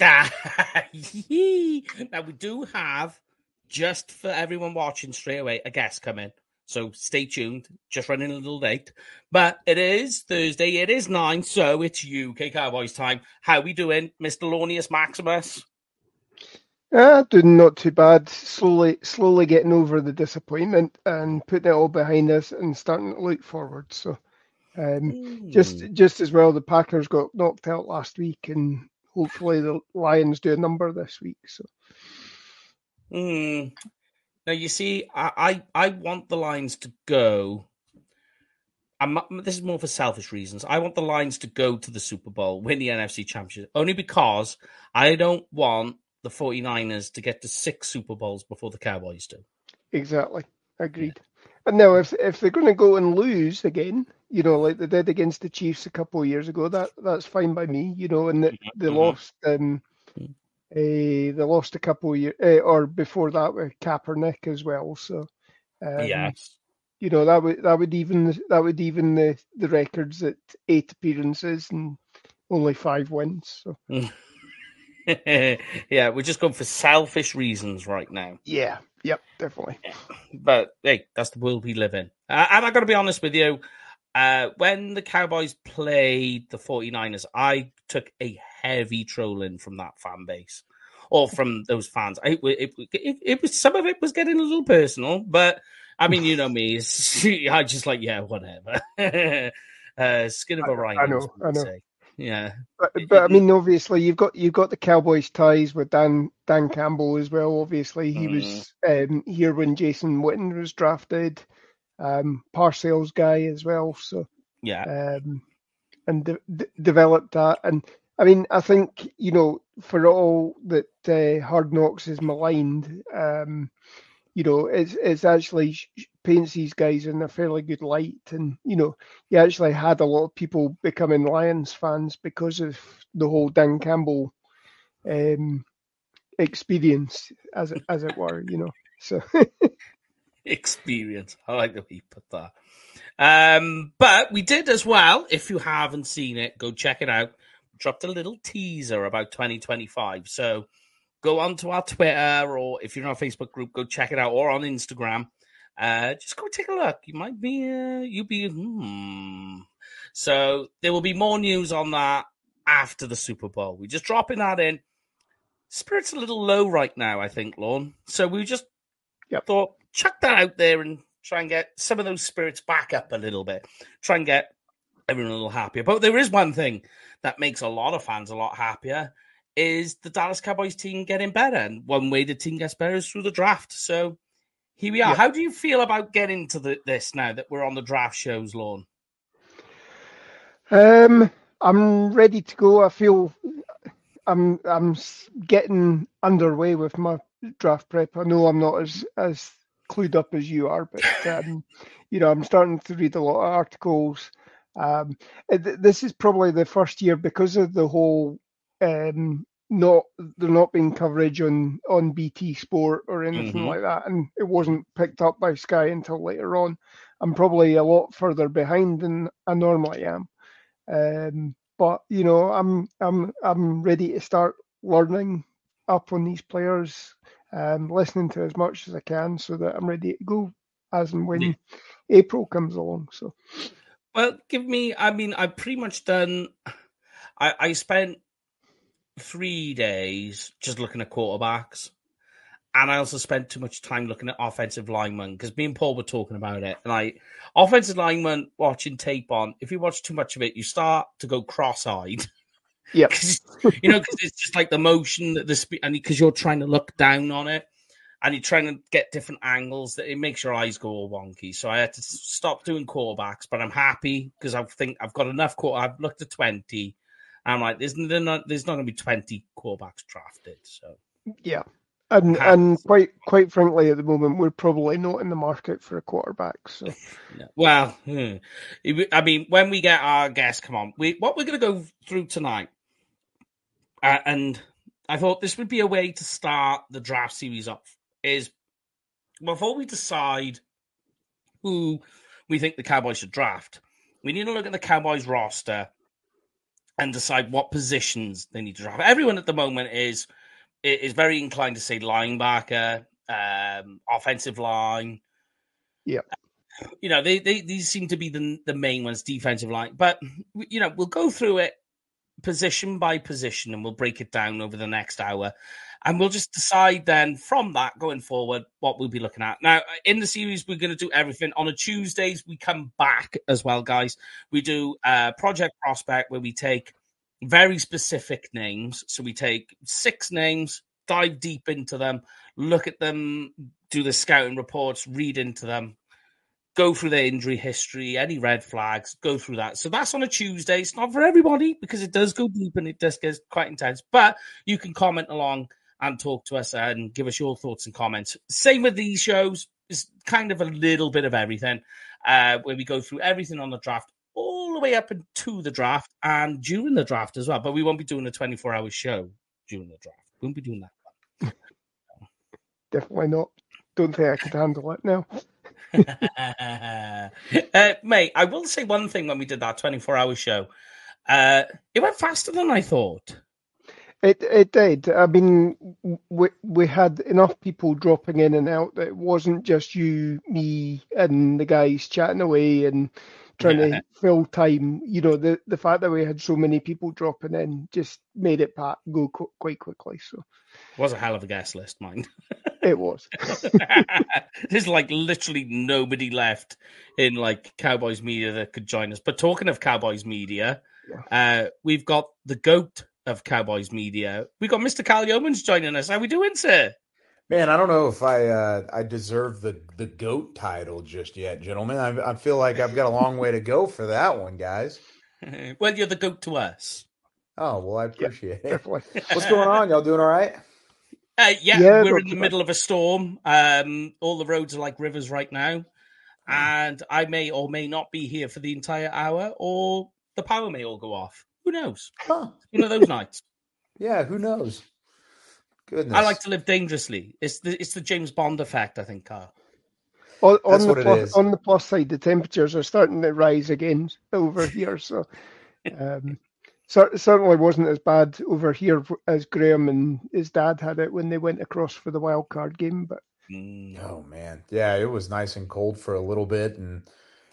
now we do have just for everyone watching straight away a guest coming. So stay tuned. Just running a little late, but it is Thursday. It is nine, so it's UK Cowboys time. How we doing, Mister Lornius Maximus? Uh, doing not too bad. Slowly, slowly getting over the disappointment and putting it all behind us and starting to look forward. So, um, mm. just hmm. just as well, the Packers got knocked out last week, and hopefully the Lions do a number this week. So. Mm. Now you see, I, I, I want the Lions to go. I'm, this is more for selfish reasons. I want the Lions to go to the Super Bowl, win the NFC Championship, only because I don't want the 49ers to get to six Super Bowls before the Cowboys do. Exactly. Agreed. And now, if if they're going to go and lose again, you know, like they did against the Chiefs a couple of years ago, that that's fine by me. You know, and they, they mm-hmm. lost um, uh, they lost a couple of years, uh, or before that with Kaepernick as well. So, um, yes, you know that would that would even that would even the the records at eight appearances and only five wins. So. yeah, we're just going for selfish reasons right now. Yeah, yep, definitely. But hey, that's the world we live in. Uh, and I got to be honest with you, uh, when the Cowboys played the 49ers, I took a heavy trolling from that fan base or from those fans. It, it, it, it, was some of it was getting a little personal, but I mean, you know me, I just like yeah, whatever. uh, skin of a rhino. I know, I know. Say. Yeah, but, but I mean, obviously, you've got you've got the Cowboys ties with Dan Dan Campbell as well. Obviously, he mm. was um, here when Jason Witten was drafted um, Parcells guy as well. So yeah, um, and de- de- developed that. And I mean, I think you know, for all that uh, Hard Knocks is maligned, um, you know, it's it's actually paints these guys in a fairly good light. And you know, he actually had a lot of people becoming Lions fans because of the whole Dan Campbell um, experience, as it, as it were. You know, so. experience. I like the way you put that. Um, but we did as well. If you haven't seen it, go check it out. Dropped a little teaser about 2025. So go onto our Twitter or if you're in our Facebook group, go check it out or on Instagram. Uh, just go take a look. You might be, uh, you'll be, hmm. So there will be more news on that after the Super Bowl. We're just dropping that in. Spirit's a little low right now, I think, Lorne. So we just yep. thought chuck that out there and try and get some of those spirits back up a little bit. Try and get everyone a little happier. But there is one thing that makes a lot of fans a lot happier is the Dallas Cowboys team getting better. And one way the team gets better is through the draft. So here we are. Yeah. How do you feel about getting to the, this now that we're on the draft shows, Lorne? Um, I'm ready to go. I feel I'm I'm getting underway with my draft prep. I know I'm not as as clued up as you are, but um, you know, I'm starting to read a lot of articles. Um, this is probably the first year because of the whole um, not there not being coverage on on BT Sport or anything mm-hmm. like that, and it wasn't picked up by Sky until later on. I'm probably a lot further behind than I normally am, um, but you know, I'm I'm I'm ready to start learning up on these players, um, listening to as much as I can so that I'm ready to go as and when yeah. April comes along. So, well, give me. I mean, I've pretty much done. I, I spent three days just looking at quarterbacks, and I also spent too much time looking at offensive linemen because me and Paul were talking about it. And I, offensive linemen watching tape on. If you watch too much of it, you start to go cross-eyed. Yeah, you know, because it's just like the motion that the speed, and because you're trying to look down on it, and you're trying to get different angles that it makes your eyes go all wonky. So I had to stop doing quarterbacks, but I'm happy because I think I've got enough. Quarter- I've looked at twenty. I'm like, there's not there's not going to be twenty quarterbacks drafted. So yeah, and and quite quite frankly, at the moment, we're probably not in the market for a quarterback. So, well, hmm. I mean, when we get our guests, come on, we what we're going to go through tonight uh, and I thought this would be a way to start the draft series off. Is before we decide who we think the Cowboys should draft, we need to look at the Cowboys roster and decide what positions they need to draft. Everyone at the moment is is very inclined to say linebacker, um, offensive line. Yeah. You know, they, they these seem to be the the main ones, defensive line. But you know, we'll go through it position by position and we'll break it down over the next hour. And we'll just decide then from that going forward what we'll be looking at. Now, in the series, we're going to do everything. On a Tuesdays, we come back as well, guys. We do uh, Project Prospect where we take very specific names. So we take six names, dive deep into them, look at them, do the scouting reports, read into them, go through their injury history, any red flags, go through that. So that's on a Tuesday. It's not for everybody because it does go deep and it does get quite intense, but you can comment along and talk to us and give us your thoughts and comments. Same with these shows. It's kind of a little bit of everything uh, where we go through everything on the draft all the way up into the draft and during the draft as well. But we won't be doing a 24 hour show during the draft. We won't be doing that. Definitely not. Don't think I could handle it now. uh, mate, I will say one thing when we did that 24 hour show. Uh, it went faster than I thought. It it did. I mean, we we had enough people dropping in and out that it wasn't just you, me, and the guys chatting away and trying yeah. to fill time. You know, the the fact that we had so many people dropping in just made it go qu- quite quickly. So it was a hell of a guest list, mind. it was. There's like literally nobody left in like Cowboys media that could join us. But talking of Cowboys media, yeah. uh, we've got the goat of Cowboys media. We got Mr. Kyle Youmans joining us. How we doing, sir? Man, I don't know if I uh, I deserve the the goat title just yet, gentlemen. I, I feel like I've got a long way to go for that one, guys. well, you're the goat to us. Oh well, I appreciate yeah, it. What's going on? Y'all doing all right? Uh, yeah, yeah, we're in the middle of a storm. Um, all the roads are like rivers right now, and I may or may not be here for the entire hour, or the power may all go off. Who knows? Huh. One of those nights. Yeah, who knows? Goodness. I like to live dangerously. It's the it's the James Bond effect, I think, Carl. On, on the plus, on the plus side, the temperatures are starting to rise again over here. So, um, certainly wasn't as bad over here as Graham and his dad had it when they went across for the wild card game. But mm. oh man, yeah, it was nice and cold for a little bit, and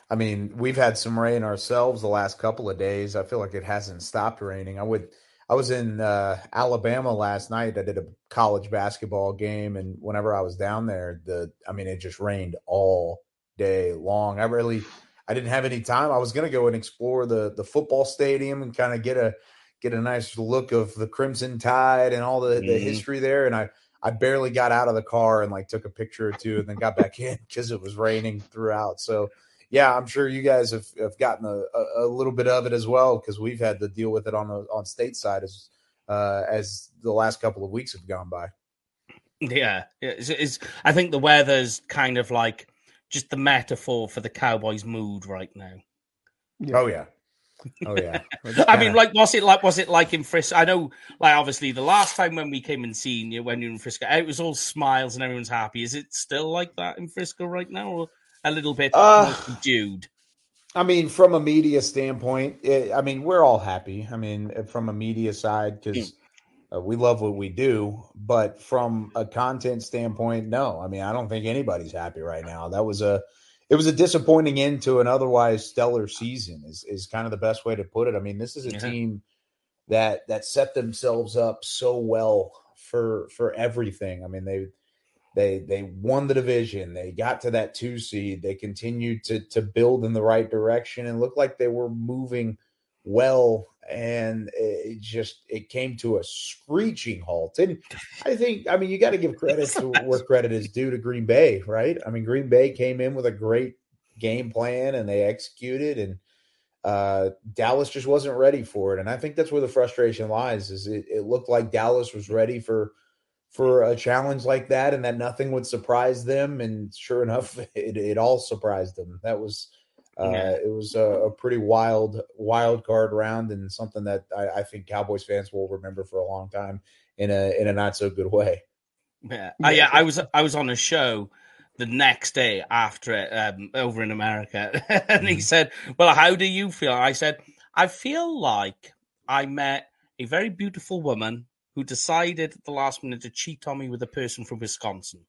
I mean, we've had some rain ourselves the last couple of days. I feel like it hasn't stopped raining. I would I was in uh, Alabama last night. I did a college basketball game, and whenever I was down there, the I mean, it just rained all day long. I really I didn't have any time. I was going to go and explore the the football stadium and kind of get a get a nice look of the Crimson Tide and all the, mm-hmm. the history there. And I I barely got out of the car and like took a picture or two, and then got back in because it was raining throughout. So yeah, I'm sure you guys have, have gotten a, a, little bit of it as well because we've had to deal with it on the on state side as uh, as the last couple of weeks have gone by. Yeah, it's, it's, I think the weather's kind of like just the metaphor for the Cowboys' mood right now. Yeah. Oh yeah, oh yeah. I mean, like, was it like was it like in Frisco? I know, like, obviously, the last time when we came and seen you when you're in Frisco, it was all smiles and everyone's happy. Is it still like that in Frisco right now? Or? a little bit uh, more subdued? I mean, from a media standpoint, it, I mean, we're all happy. I mean, from a media side, because uh, we love what we do. But from a content standpoint, no. I mean, I don't think anybody's happy right now. That was a, it was a disappointing end to an otherwise stellar season. Is is kind of the best way to put it. I mean, this is a yeah. team that that set themselves up so well for for everything. I mean, they they they won the division. They got to that two seed. They continued to to build in the right direction and looked like they were moving well. And it just it came to a screeching halt. And I think I mean you got to give credit to where credit is due to Green Bay, right? I mean Green Bay came in with a great game plan and they executed and uh, Dallas just wasn't ready for it. And I think that's where the frustration lies is it, it looked like Dallas was ready for for a challenge like that and that nothing would surprise them. And sure enough, it, it all surprised them. That was, uh, yeah. it was a, a, pretty wild, wild card round and something that I, I, think Cowboys fans will remember for a long time in a, in a not so good way. Yeah. Uh, yeah. I was, I was on a show the next day after it um, over in America. and he mm-hmm. said, well, how do you feel? I said, I feel like I met a very beautiful woman who decided at the last minute to cheat on me with a person from Wisconsin.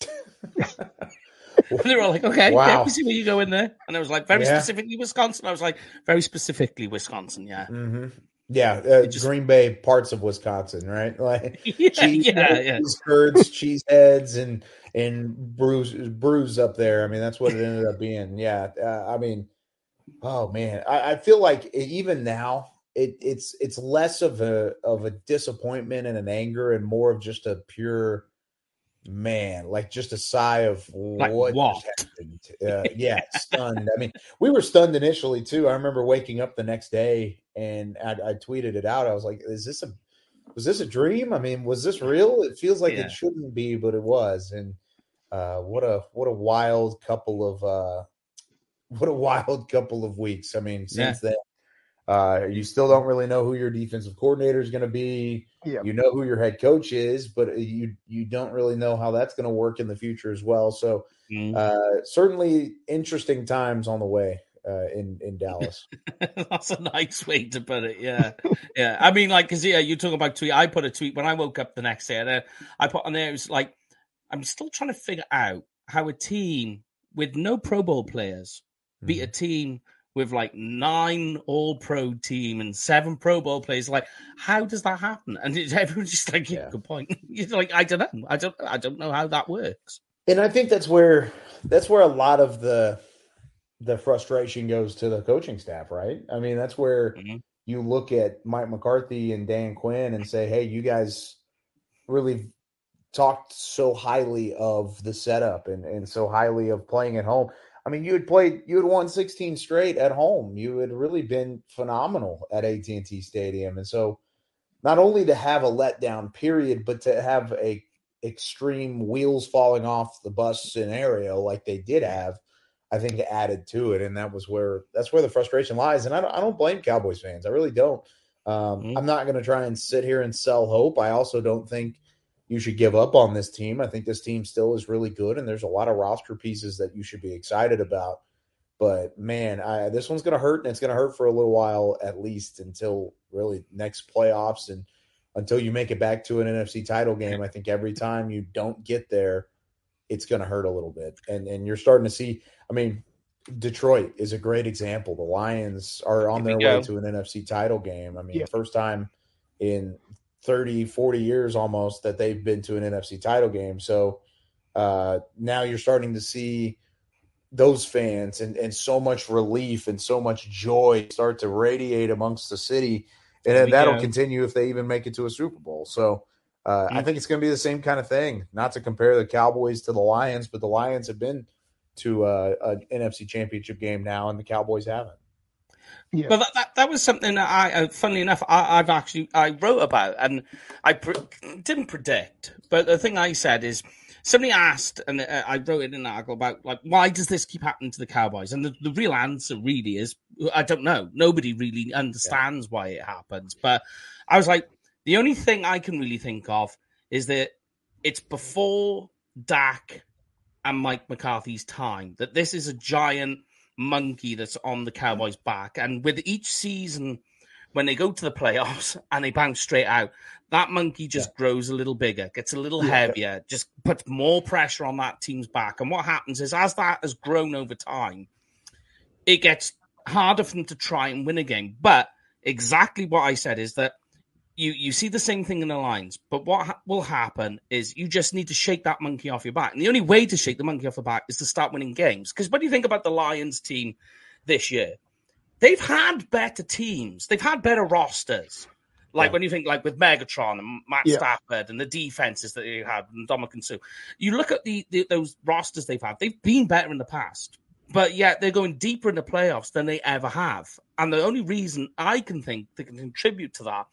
they were like, okay, wow. yeah, we see where you go in there. And I was like, very yeah. specifically Wisconsin. I was like, very specifically Wisconsin, yeah. Mm-hmm. Yeah, uh, just, Green Bay, parts of Wisconsin, right? Like yeah, cheese yeah, yeah. curds, cheese heads, and and brews bruise up there. I mean, that's what it ended up being. Yeah, uh, I mean, oh man, I, I feel like even now it, it's it's less of a of a disappointment and an anger and more of just a pure man, like just a sigh of like what, what? happened. Uh, yeah, stunned. I mean, we were stunned initially too. I remember waking up the next day and I, I, tweeted it out. I was like, "Is this a was this a dream? I mean, was this real? It feels like yeah. it shouldn't be, but it was." And uh, what a what a wild couple of uh, what a wild couple of weeks. I mean, since yeah. then uh, you still don't really know who your defensive coordinator is going to be. Yeah. You know who your head coach is, but you you don't really know how that's going to work in the future as well. So mm-hmm. uh, certainly interesting times on the way uh, in in Dallas. That's a nice way to put it. Yeah, yeah. I mean, like, cause yeah, you talk about tweet. I put a tweet when I woke up the next day. And I put on there. It was like, I'm still trying to figure out how a team with no Pro Bowl players beat mm-hmm. a team with like nine all pro team and seven pro bowl players. Like, how does that happen? And everyone's just like, yeah, good point. You're like, I don't know. I don't I don't know how that works. And I think that's where that's where a lot of the the frustration goes to the coaching staff, right? I mean, that's where mm-hmm. you look at Mike McCarthy and Dan Quinn and say, Hey, you guys really talked so highly of the setup and, and so highly of playing at home. I mean, you had played, you had won 16 straight at home. You had really been phenomenal at AT&T Stadium, and so not only to have a letdown period, but to have a extreme wheels falling off the bus scenario like they did have, I think added to it, and that was where that's where the frustration lies. And I don't, I don't blame Cowboys fans. I really don't. Um, mm-hmm. I'm not going to try and sit here and sell hope. I also don't think you should give up on this team. I think this team still is really good, and there's a lot of roster pieces that you should be excited about. But man, I, this one's going to hurt, and it's going to hurt for a little while at least until really next playoffs and until you make it back to an NFC title game. I think every time you don't get there, it's going to hurt a little bit, and and you're starting to see. I mean, Detroit is a great example. The Lions are on their way to an NFC title game. I mean, yeah. first time in 30, 40 years almost that they've been to an NFC title game. So uh, now you're starting to see those fans and, and so much relief and so much joy start to radiate amongst the city. And that'll continue if they even make it to a Super Bowl. So uh, I think it's going to be the same kind of thing. Not to compare the Cowboys to the Lions, but the Lions have been to uh, an NFC championship game now, and the Cowboys haven't. Yeah. But that, that, that, was something that I, uh, funnily enough, I, have actually I wrote about and I didn't predict. But the thing I said is somebody asked, and uh, I wrote in an article about like why does this keep happening to the Cowboys? And the, the real answer really is I don't know. Nobody really understands yeah. why it happens. But I was like, the only thing I can really think of is that it's before Dak and Mike McCarthy's time. That this is a giant monkey that's on the Cowboys' back. And with each season, when they go to the playoffs and they bounce straight out, that monkey just yeah. grows a little bigger, gets a little yeah. heavier, just puts more pressure on that team's back. And what happens is, as that has grown over time, it gets harder for them to try and win a game. But exactly what I said is that you you see the same thing in the Lions, but what ha- will happen is you just need to shake that monkey off your back, and the only way to shake the monkey off your back is to start winning games. Because when you think about the Lions team this year, they've had better teams, they've had better rosters. Like yeah. when you think like with Megatron and Matt yeah. Stafford and the defenses that they had and Ndamukong Suh, you look at the, the those rosters they've had, they've been better in the past but yet they're going deeper in the playoffs than they ever have. And the only reason I can think they can contribute to that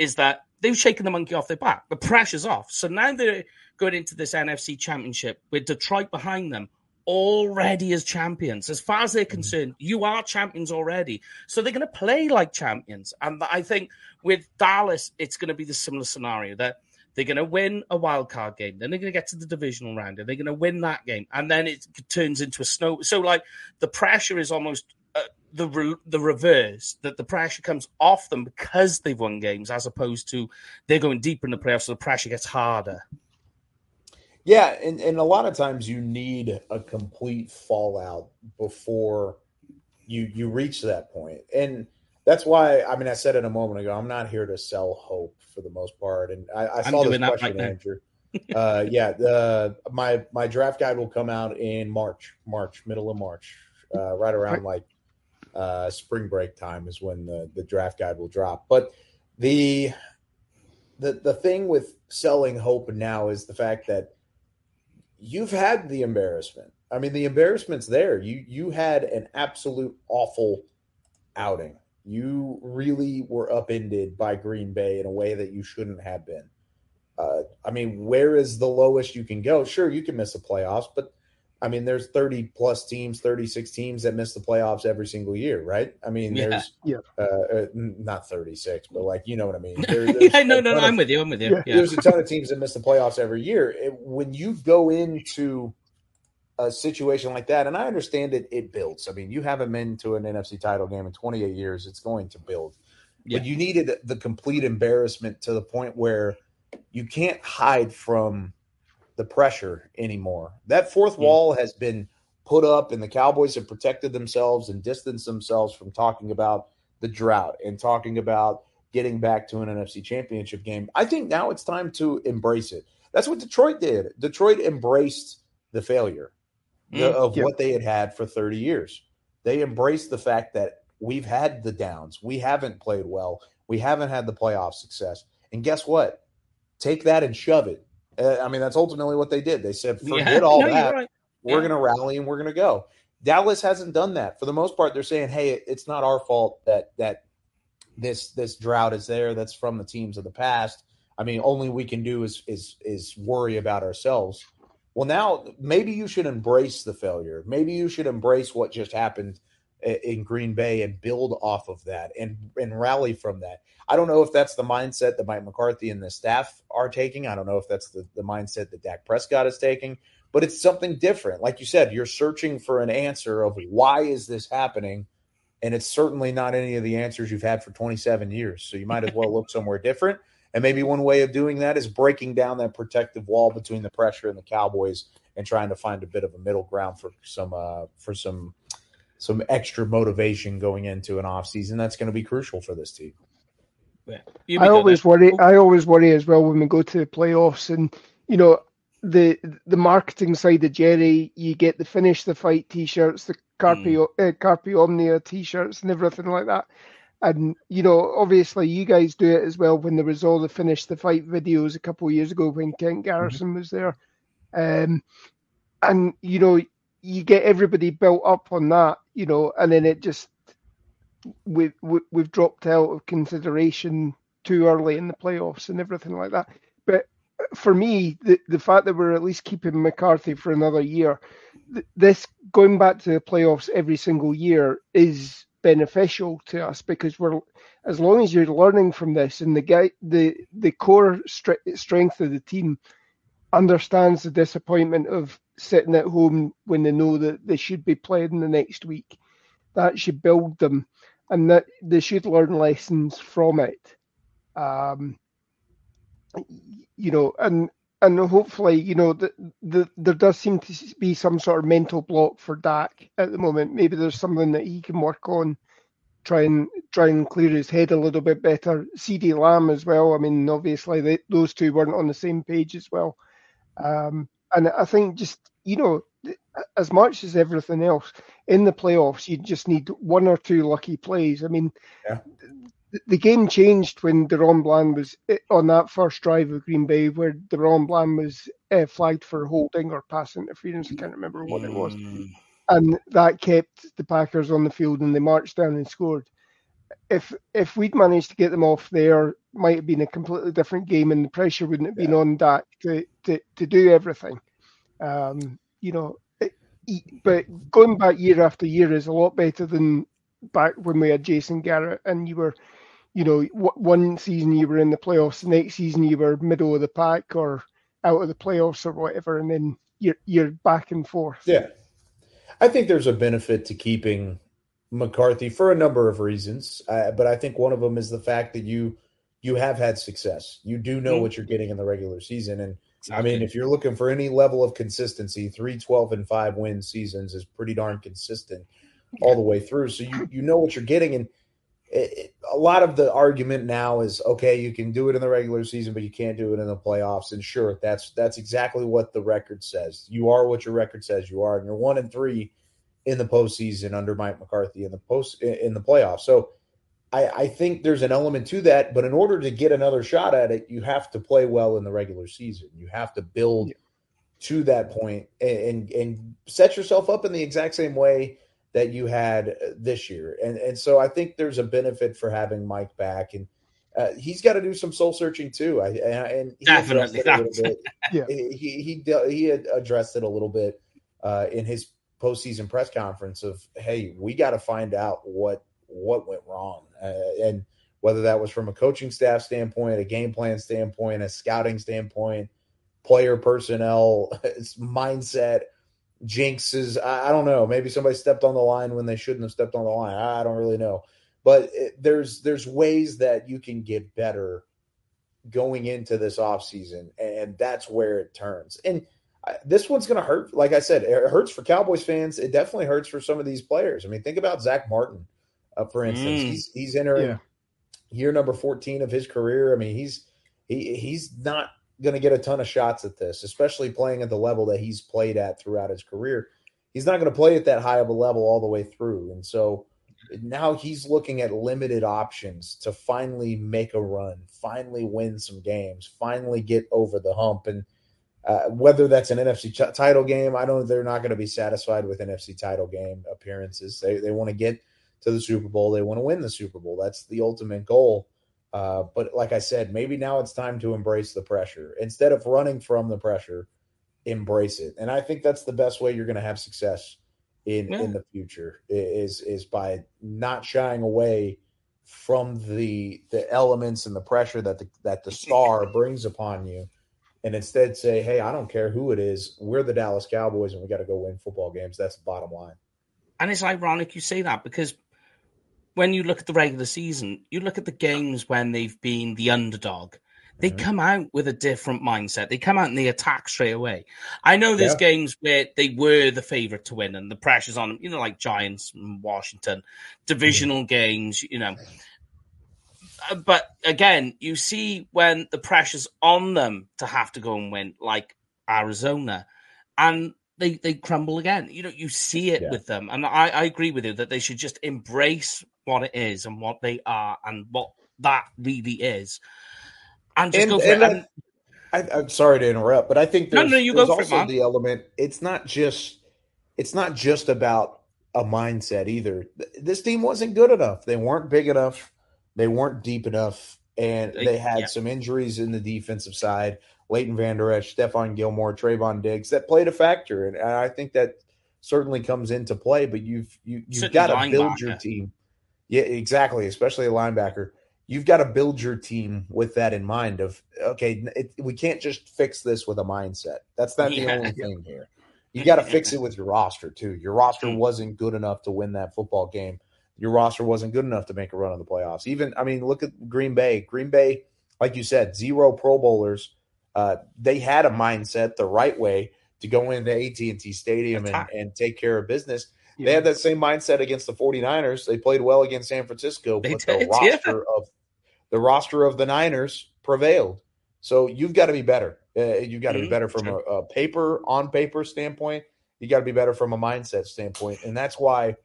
is that they've shaken the monkey off their back. The pressure's off. So now they're going into this NFC championship with Detroit behind them already as champions. As far as they're mm-hmm. concerned, you are champions already. So they're going to play like champions. And I think with Dallas, it's going to be the similar scenario that they're going to win a wild card game. Then they're going to get to the divisional round and they're going to win that game. And then it turns into a snow. So, like, the pressure is almost the re- the reverse that the pressure comes off them because they've won games, as opposed to they're going deeper in the playoffs, so the pressure gets harder. Yeah, and, and a lot of times you need a complete fallout before you you reach that point. And that's why I mean I said it a moment ago, I'm not here to sell hope for the most part. And I, I saw this question, right Andrew. uh, yeah, the my my draft guide will come out in March, March, middle of March, uh, right around like uh, spring break time is when the the draft guide will drop. But the the the thing with selling hope now is the fact that you've had the embarrassment. I mean, the embarrassment's there. You you had an absolute awful outing. You really were upended by Green Bay in a way that you shouldn't have been. Uh, I mean, where is the lowest you can go? Sure, you can miss the playoffs, but I mean, there's 30 plus teams, 36 teams that miss the playoffs every single year, right? I mean, there's yeah. Uh, uh, not 36, but like you know what I mean. There, yeah, no, no, no, I'm with you. I'm with you. Yeah. There's a ton of teams that miss the playoffs every year. It, when you go into a situation like that, and I understand it, it builds. I mean, you haven't been to an NFC title game in 28 years. It's going to build, yeah. but you needed the complete embarrassment to the point where you can't hide from the pressure anymore. That fourth mm wall has been put up, and the Cowboys have protected themselves and distanced themselves from talking about the drought and talking about getting back to an NFC championship game. I think now it's time to embrace it. That's what Detroit did. Detroit embraced the failure mm of yeah. what they had had for 30 years. They embraced the fact that we've had the downs. We haven't played well. We haven't had the playoff success. And guess what? Take that and shove it uh, I mean, that's ultimately what they did. They said, forget yeah. all no, that. Right. We're yeah. going to rally and we're going to go. Dallas hasn't done that. For the most part, they're saying, hey, it's not our fault that that this this drought is there. That's from the teams of the past. I mean, only we can do is is is worry about ourselves. Well, now maybe you should embrace the failure. Maybe you should embrace what just happened in Green Bay and build off of that and and rally from that. I don't know if that's the mindset that Mike McCarthy and the staff are taking. I don't know if that's the, the mindset that Dak Prescott is taking, but it's something different. Like you said, you're searching for an answer of why is this happening? And it's certainly not any of the answers you've had for 27 years. So you might as well look somewhere different. And maybe one way of doing that is breaking down that protective wall between the pressure and the Cowboys and trying to find a bit of a middle ground for some uh, for some some extra motivation going into an off season that's going to be crucial for this team. Yeah. I always worry. I always worry as well when we go to the playoffs, and you know the the marketing side of Jerry. You get the finish the fight T-shirts, the Carpe mm. uh, Carpe Omnia T-shirts, and everything like that. And you know, obviously, you guys do it as well. When there was all the finish the fight videos a couple of years ago when Kent Garrison mm-hmm. was there, um, and you know, you get everybody built up on that, you know, and then it just we've we've dropped out of consideration too early in the playoffs and everything like that. But for me, the the fact that we're at least keeping McCarthy for another year, this going back to the playoffs every single year is beneficial to us because we're as long as you're learning from this and the guy the the core strength of the team understands the disappointment of sitting at home when they know that they should be playing the next week. That should build them, and that they should learn lessons from it. Um, you know, and and hopefully, you know, the, the, there does seem to be some sort of mental block for Dak at the moment. Maybe there's something that he can work on, try and try and clear his head a little bit better. CeeDee Lamb as well. I mean, obviously, they, those two weren't on the same page as well. Um, and I think just you know, as much as everything else in the playoffs, you just need one or two lucky plays. I mean, yeah. the, game changed when DaRon Bland was eh, on that first drive of Green Bay, where DaRon Bland was uh, flagged for holding or pass interference. I can't remember what it was, mm. and that kept the Packers on the field, and they marched down and scored. If if we'd managed to get them off there, might have been a completely different game, and the pressure wouldn't have been on Dak to, to, to do everything. Um, you know, it, but going back year after year is a lot better than back when we had Jason Garrett and you were, you know, one season you were in the playoffs, the next season you were middle of the pack or out of the playoffs or whatever, and then you're you're back and forth. Yeah, I think there's a benefit to keeping McCarthy for a number of reasons, uh, but I think one of them is the fact that you you have had success. You do know mm-hmm. what you're getting in the regular season, and exactly. I mean, if you're looking for any level of consistency, three 12 and five win seasons is pretty darn consistent all the way through. So you you know what you're getting, and it, it, a lot of the argument now is okay, you can do it in the regular season, but you can't do it in the playoffs. And sure, that's that's exactly what the record says. You are what your record says you are, and you're one and three in the postseason under Mike McCarthy in the post in the playoffs. So I, I think there's an element to that, but in order to get another shot at it, you have to play well in the regular season. You have to build yeah. to that point and, and and set yourself up in the exact same way that you had this year. And and so I think there's a benefit for having Mike back and uh, he's got to do some soul searching too. I, and he definitely a little bit. yeah. He, he he he addressed it a little bit uh, in his postseason press conference of, hey, we got to find out what what went wrong, uh, and whether that was from a coaching staff standpoint, a game plan standpoint, a scouting standpoint, player personnel, mindset jinxes. I, I, don't know. Maybe somebody stepped on the line when they shouldn't have stepped on the line. I, I don't really know. But it, there's there's ways that you can get better going into this offseason, and that's where it turns. And this one's going to hurt. Like I said, it hurts for Cowboys fans. It definitely hurts for some of these players. I mean, think about Zack Martin, uh, for instance. Mm. He's he's entering yeah. year number 14 of his career. I mean, he's he he's not going to get a ton of shots at this, especially playing at the level that he's played at throughout his career. He's not going to play at that high of a level all the way through. And so now he's looking at limited options to finally make a run, finally win some games, finally get over the hump. And uh, whether that's an NFC ch- title game, I don't. They're not going to be satisfied with NFC title game appearances. They they want to get to the Super Bowl. They want to win the Super Bowl. That's the ultimate goal. Uh, but like I said, maybe now it's time to embrace the pressure instead of running from the pressure. Embrace it, and I think that's the best way you're going to have success in yeah. in the future is is by not shying away from the the elements and the pressure that the that the star brings upon you and instead say hey i don't care who it is we're the dallas cowboys and we got to go win football games that's the bottom line and it's ironic you say that because when you look at the regular season, you look at the games when they've been the underdog. They mm-hmm. come out with a different mindset. They come out and they attack straight away. I know there's yeah. games where they were the favorite to win and the pressure's on them, you know, like Giants and Washington, divisional mm-hmm. games, you know. But again, you see when the pressure's on them to have to go and win, like Arizona, and they they crumble again. You know, you see it yeah. with them, and I, I agree with you that they should just embrace what it is and what they are and what that really is, and just and, go for and it. I, am sorry to interrupt, but I think there's, no, no, there's also it, the element. It's not just it's not just about a mindset either. This team wasn't good enough. They weren't big enough. They weren't deep enough, and they had yeah. some injuries in the defensive side. Leighton Vander Esch, Stephon Gilmore, Trevon Diggs that played a factor, and I think that certainly comes into play. But you've you, you've got to build your team. Yeah, exactly. Especially a linebacker. You've got to build your team with that in mind. Of okay, it, we can't just fix this with a mindset. That's not yeah. the only thing here. You got to fix it with your roster too. Your roster mm. wasn't good enough to win that football game. Your roster wasn't good enough to make a run in the playoffs. Even I mean, look at Green Bay. Green Bay, like you said, zero Pro Bowlers uh, they had a mindset the right way to go into AT&T Stadium and, and take care of business. Yeah. They had that same mindset against the 49ers. They played well against San Francisco, they but did, the roster yeah. of the roster of the Niners prevailed. So you've got to be better. Uh, you've got to mm-hmm. be better from a, a paper on paper standpoint. You got to be better from a mindset standpoint, and that's why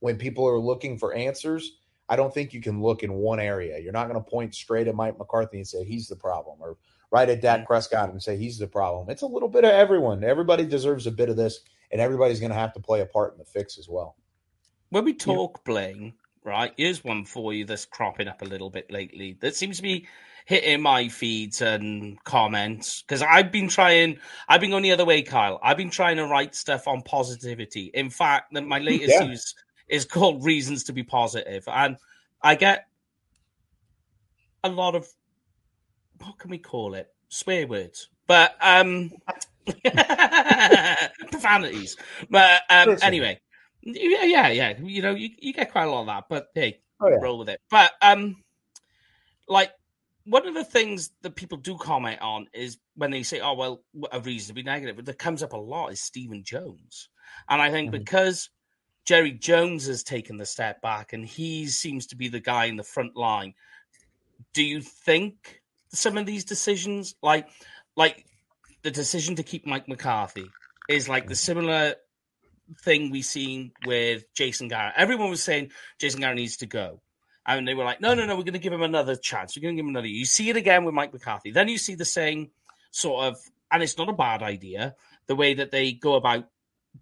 when people are looking for answers, I don't think you can look in one area. You're not going to point straight at Mike McCarthy and say he's the problem, or right at Dak Prescott and say he's the problem. It's a little bit of everyone. Everybody deserves a bit of this, and everybody's going to have to play a part in the fix as well. When we talk yeah. blame, right? Here's one for you that's cropping up a little bit lately. That seems to be hitting my feeds and comments because I've been trying. I've been going the other way, Kyle. I've been trying to write stuff on positivity. In fact, my latest yeah. is is called "Reasons to Be Positive," and I get a lot of what can we call it? Swear words, but um, profanities. But um, anyway, Yeah, yeah, yeah. You know, you, you get quite a lot of that, but hey, Oh, yeah. roll with it. But um, like one of the things that people do comment on is when they say, "Oh, well, a reason to be negative," but that comes up a lot is Stephen Jones, and I think Mhm. because Jerry Jones has taken the step back and he seems to be the guy in the front line. Do you think some of these decisions, like like the decision to keep Mike McCarthy, is like the mm. similar thing we've seen with Jason Garrett? Everyone was saying Jason Garrett needs to go. And they were like, no, no, no, we're going to give him another chance. We're going to give him another. You see it again with Mike McCarthy. Then you see the same sort of, and it's not a bad idea, the way that they go about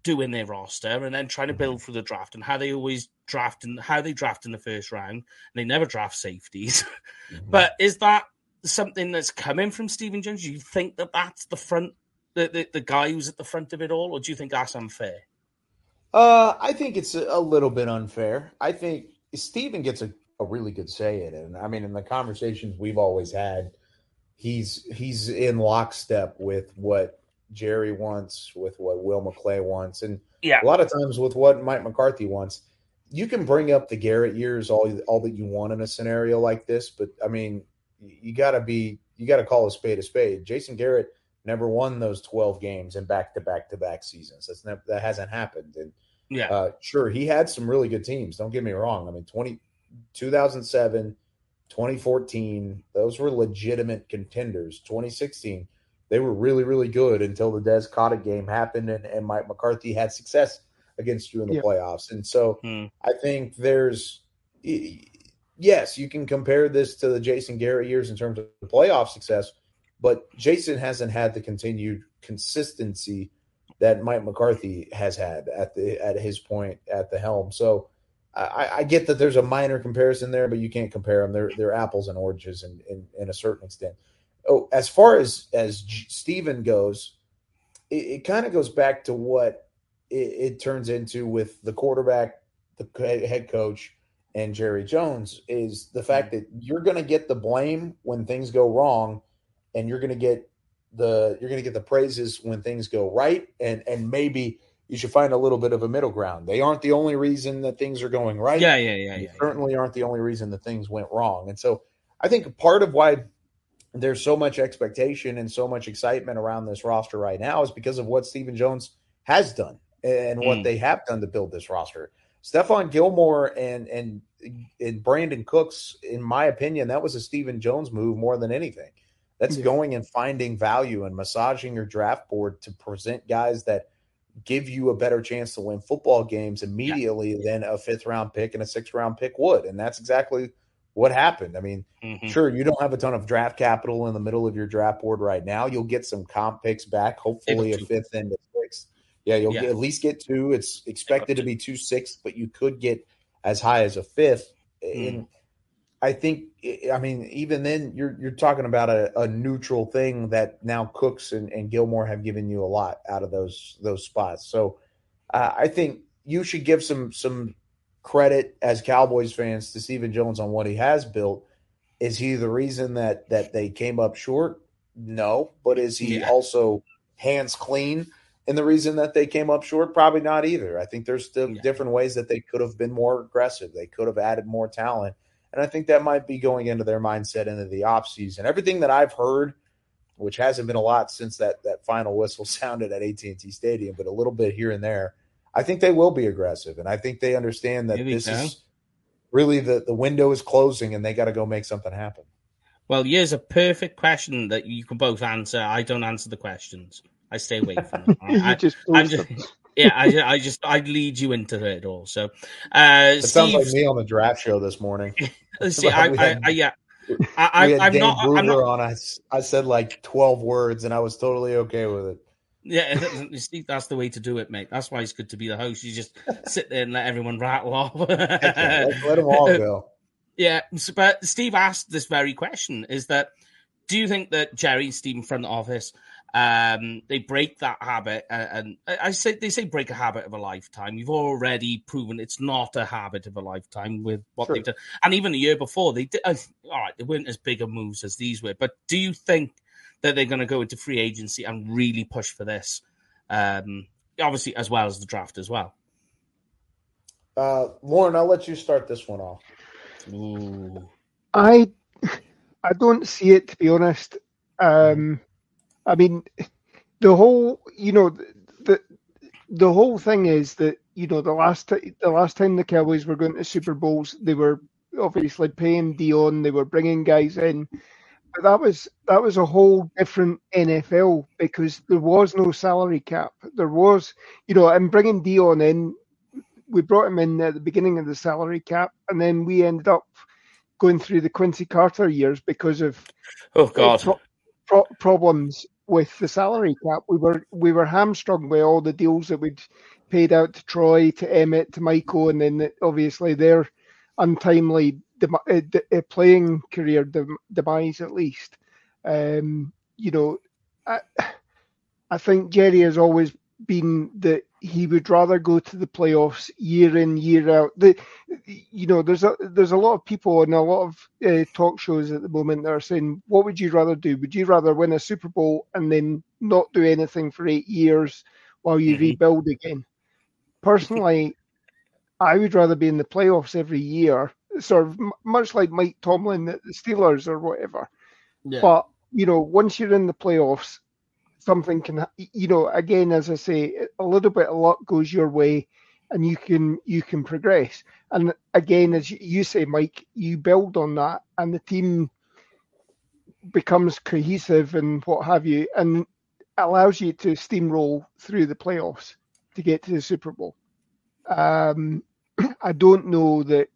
doing their roster and then trying to build for the draft and how they always draft and how they draft in the first round. And they never draft safeties. But is that something that's coming from Stephen Jones? Do you think that that's the front, the, the, the guy who's at the front of it all, or do you think that's unfair? Uh, I think it's a, a little bit unfair. I think Stephen gets a, a really good say in it. And I mean, in the conversations we've always had, he's he's in lockstep with what Jerry wants, with what Will McClay wants, and Yeah. a lot of times with what Mike McCarthy wants. You can bring up the Garrett years all all that you want in a scenario like this, but I mean, you got to be you got to call a spade a spade. Jason Garrett never won those 12 games in back to back to back seasons. That's never, that hasn't happened. And Yeah. uh, sure, he had some really good teams. Don't get me wrong. I mean, 20, 2007, 2014, those were legitimate contenders. 2016, they were really, really good until the Dez caught it game happened and, and Mike McCarthy had success against you in the Yeah. playoffs. And so Hmm. I think there's, yes, you can compare this to the Jason Garrett years in terms of playoff success, but Jason hasn't had the continued consistency that Mike McCarthy has had at the at his point at the helm. So I, I get that there's a minor comparison there, but you can't compare them. They're they're apples and oranges in, in, in a certain extent. Oh, as far as as Stephen goes, it, it kind of goes back to what it, it turns into with the quarterback, the head coach, and Jerry Jones is the fact mm-hmm. that you're going to get the blame when things go wrong, and you're going to get the you're going to get the praises when things go right, and and maybe you should find a little bit of a middle ground. They aren't the only reason that things are going right. Yeah, yeah, yeah, They yeah. certainly aren't the only reason that things went wrong. And so I think part of why there's so much expectation and so much excitement around this roster right now is because of what Stephen Jones has done and what Mm. they have done to build this roster. Stephon Gilmore and and and Brandin Cooks, in my opinion, that was a Stephen Jones move more than anything. That's Yeah. going and finding value and massaging your draft board to present guys that give you a better chance to win football games immediately than a fifth round pick and a sixth round pick would. And that's exactly what happened. I mean, Mhm. sure, you don't have a ton of draft capital in the middle of your draft board right now. You'll get some comp picks back, hopefully a fifth and a sixth. Yeah, you'll Yeah. Get, at least get two. It's expected to be two sixths, but you could get as high as a fifth. Mm. And I think, I mean, even then, you're you're talking about a, a neutral thing that now Cooks and, and Gilmore have given you a lot out of those those spots. So uh, I think you should give some some credit as Cowboys fans to Stephen Jones on what he has built. Is he the reason that that they came up short? No, but is he Yeah. also hands clean in the reason that they came up short? Probably not either. I think there's still Yeah. different ways that they could have been more aggressive. They could have added more talent. And I think that might be going into their mindset into the offseason. Everything that I've heard, which hasn't been a lot since that that final whistle sounded at AT&T Stadium, but a little bit here and there, I think they will be aggressive. And I think they understand that Maybe this so. is really the, the window is closing and they got to go make something happen. Well, here's a perfect question that you can both answer. I don't answer the questions. I stay away from them. I, just I'm just, yeah, I, I just I lead you into it all. So, uh, It sounds like me on the draft show this morning. see, I, We I, had- I, yeah, I, we I, had I'm Dave not, I'm not, on. I, s- I said like 12 words and I was totally okay with it. Yeah, Steve, that's the way to do it, mate. That's why it's good to be the host. You just sit there and let everyone rattle off. Let, let them all go. Yeah, but Steve asked this very question: is that do you think that Jerry, and Stephen, front office, um, they break that habit? And, and I say they say break a habit of a lifetime. You've already proven it's not a habit of a lifetime with what Sure. they've done. And even the year before, they did. Uh, all right, they weren't as big of moves as these were. But do you think that they're going to go into free agency and really push for this? Um, obviously, as well as the draft as well. Uh, Lorne, I'll let you start this one off. Ooh. I I don't see it to be honest. Um, I mean, the whole you know the the whole thing is that you know the last t- the last time the Cowboys were going to Super Bowls, they were obviously paying Deion, they were bringing guys in, but that was that was a whole different NFL because there was no salary cap. There was you know, and bringing Deion in, we brought him in at the beginning of the salary cap, and then we ended up going through the Quincy Carter years because of Oh God. pro- pro- problems with the salary cap. We were we were hamstrung by all the deals that we'd paid out to Troy, to Emmitt, to Michael, and then obviously their untimely dem- uh, de- uh, playing career dem- demise at least. Um, you know, I, I think Jerry has always been that he would rather go to the playoffs year in year out. The, you know, there's a there's a lot of people and a lot of uh, talk shows at the moment that are saying, "What would you rather do? Would you rather win a Super Bowl and then not do anything for eight years while you Mhm. rebuild again?" Personally, I would rather be in the playoffs every year, sort of much like Mike Tomlin at the Steelers or whatever. Yeah. But you know, once you're in the playoffs, something can, you know, again, as I say, a little bit of luck goes your way, and you can you can progress. And again, as you- you say, Mike, you build on that, and the team becomes cohesive and what have you, and allows you to steamroll through the playoffs to get to the Super Bowl. Um, I don't know that.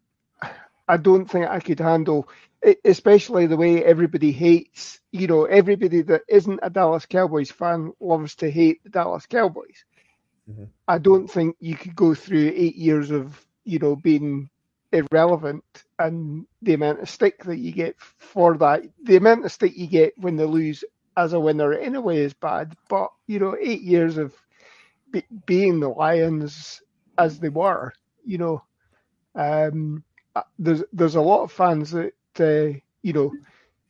I don't think I could handle, especially the way everybody hates. You know, everybody that isn't a Dallas Cowboys fan loves to hate the Dallas Cowboys. Mhm. I don't think you could go through eight years of you know being irrelevant and the amount of stick that you get for that. The amount of stick you get when they lose as a winner anyway is bad, but you know, eight years of be, being the Lions as they were, you know, um, there's there's a lot of fans that uh, you know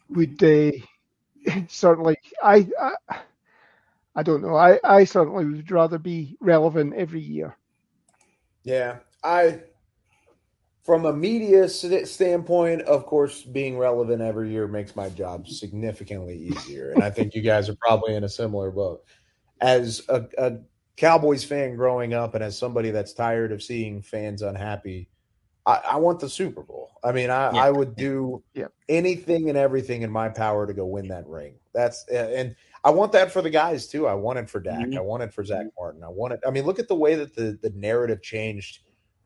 would uh, certainly I, I I don't know I I certainly would rather be relevant every year. Yeah, I from a media standpoint, of course, being relevant every year makes my job significantly easier, and I think you guys are probably in a similar boat. As a, a Cowboys fan growing up, and as somebody that's tired of seeing fans unhappy, I, I want the Super Bowl. I mean, I, Yeah. I would do Yeah. anything and everything in my power to go win that ring. That's and I want that for the guys too. I want it for Dak. Mhm. I want it for Zack Martin. I want it. I mean, look at the way that the the narrative changed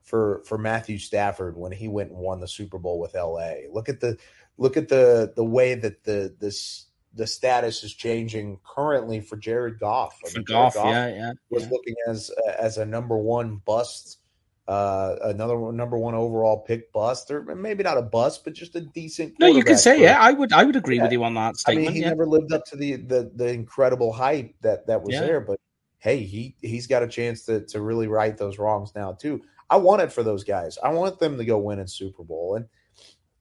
for for Matthew Stafford when he went and won the Super Bowl with LA. Look at the look at the the way that the this the status is changing currently for Jared Goff. I For mean, Jared golf, Goff yeah, yeah. was yeah. looking as as a number one bust, uh, another number one overall pick bust, or maybe not a bust, but just a decent. No, you could say yeah. I would I would agree Yeah. with you on that I statement. mean, he yeah. never lived up to the the the incredible hype that that was Yeah. there, but hey, he he's got a chance to to really right those wrongs now too. I want it for those guys. I want them to go win in Super Bowl, and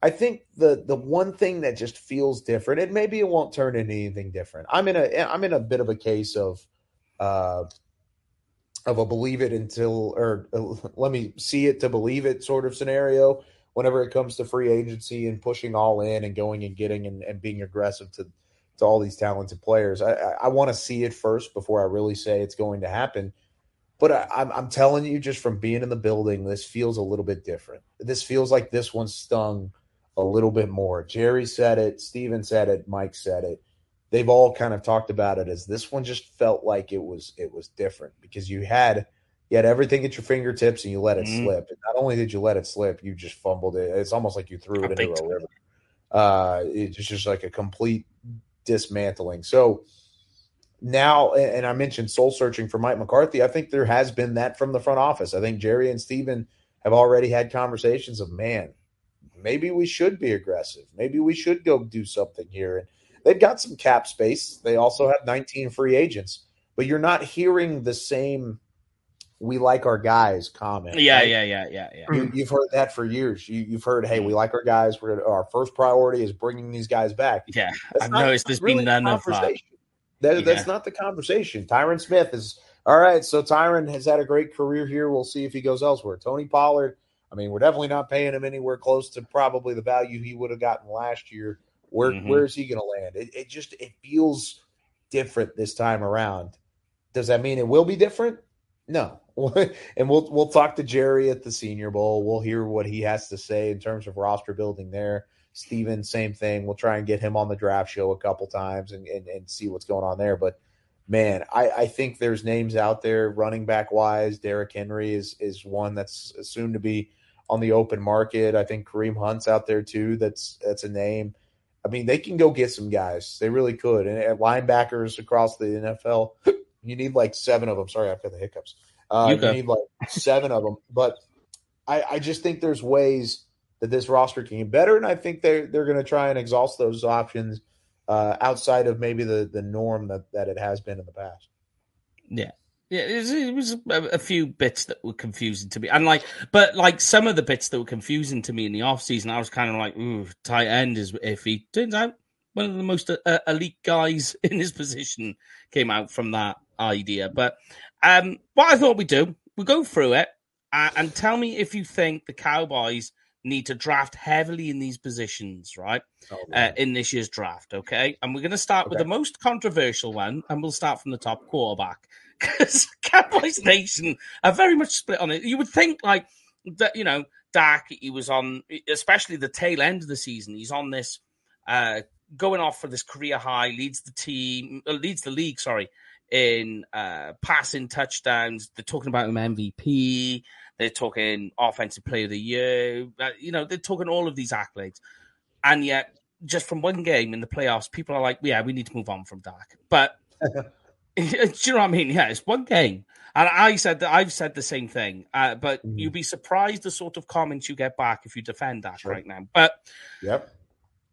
I think the the one thing that just feels different, and maybe it won't turn into anything different. I'm in a I'm in a bit of a case of uh of a believe it until or uh, let me see it to believe it sort of scenario whenever it comes to free agency and pushing all in and going and getting and, and being aggressive to to all these talented players. I I, I want to see it first before I really say it's going to happen. But I, I'm I'm telling you, just from being in the building, this feels a little bit different. This feels like this one stung a little bit more. Jerry said it, Stephen said it, Mike said it. They've all kind of talked about it as this one just felt like it was it was different because you had you had everything at your fingertips and you let it Mhm. slip. And not only did you let it slip, you just fumbled it. It's almost like you threw it think into a river. Uh, it's just like a complete dismantling. So now, and I mentioned soul searching for Mike McCarthy. I think there has been that from the front office. I think Jerry and Stephen have already had conversations of, man, maybe we should be aggressive. Maybe we should go do something here. And they've got some cap space. They also have 19 free agents, but you're not hearing the same we like our guys comment. Yeah, right? yeah, yeah, yeah, yeah. You, you've heard that for years. You, you've heard, hey, we like our guys. We're our first priority is bringing these guys back. Yeah, That's I've not noticed there's really been none of that. conversation. That- That's not the conversation. Tyron Smith is All right, so Tyron has had a great career here. We'll see if he goes elsewhere. Tony Pollard, I mean, we're definitely not paying him anywhere close to probably the value he would have gotten last year. Where Mhm. where is he going to land? It, it just it feels different this time around. Does that mean it will be different? No. and we'll we'll talk to Jerry at the Senior Bowl. We'll hear what he has to say in terms of roster building there. Stephen, same thing. We'll try and get him on the draft show a couple times and, and, and see what's going on there. But man, I, I think there's names out there running back wise. Derrick Henry is is one that's soon to be on the open market. I think Kareem Hunt's out there too. That's that's a name. I mean, they can go get some guys. They really could. And at linebackers across the NFL, you need like seven of them. Sorry, I've got the hiccups. Uh, You you, need like seven of them. But I, I just think there's ways that this roster can get better, and I think they're they're going to try and exhaust those options uh, outside of maybe the the norm that that it has been in the past. Yeah. Yeah, it was, it was a, a few bits that were confusing to me, and like, but like some of the bits that were confusing to me in the off season, I was kind of like, "Ooh, tight end is iffy." Turns out, one of the most uh, elite guys in his position came out from that idea. But um, what I thought we'd do, we go through it uh, and tell me if you think the Cowboys need to draft heavily in these positions, right? Oh, uh, in this year's draft. Okay, and we're going to start with the most controversial one, and we'll start from the top quarterback because Cowboys Nation are very much split on it. You would think like that, you know, Dak. He was on, especially the tail end of the season. He's on this, uh, going off for this career high. Leads the team, uh, leads the league. Sorry. In uh, passing touchdowns, they're talking about him MVP. They're talking offensive player of the year. Uh, you know, they're talking all of these accolades and yet just from one game in the playoffs, people are like, "Yeah, we need to move on from Dak." But do you know what I mean? Yeah, it's one game, and I said that I've said the same thing. Uh, but Mhm. you'd be surprised the sort of comments you get back if you defend that Sure. right now. But Yep.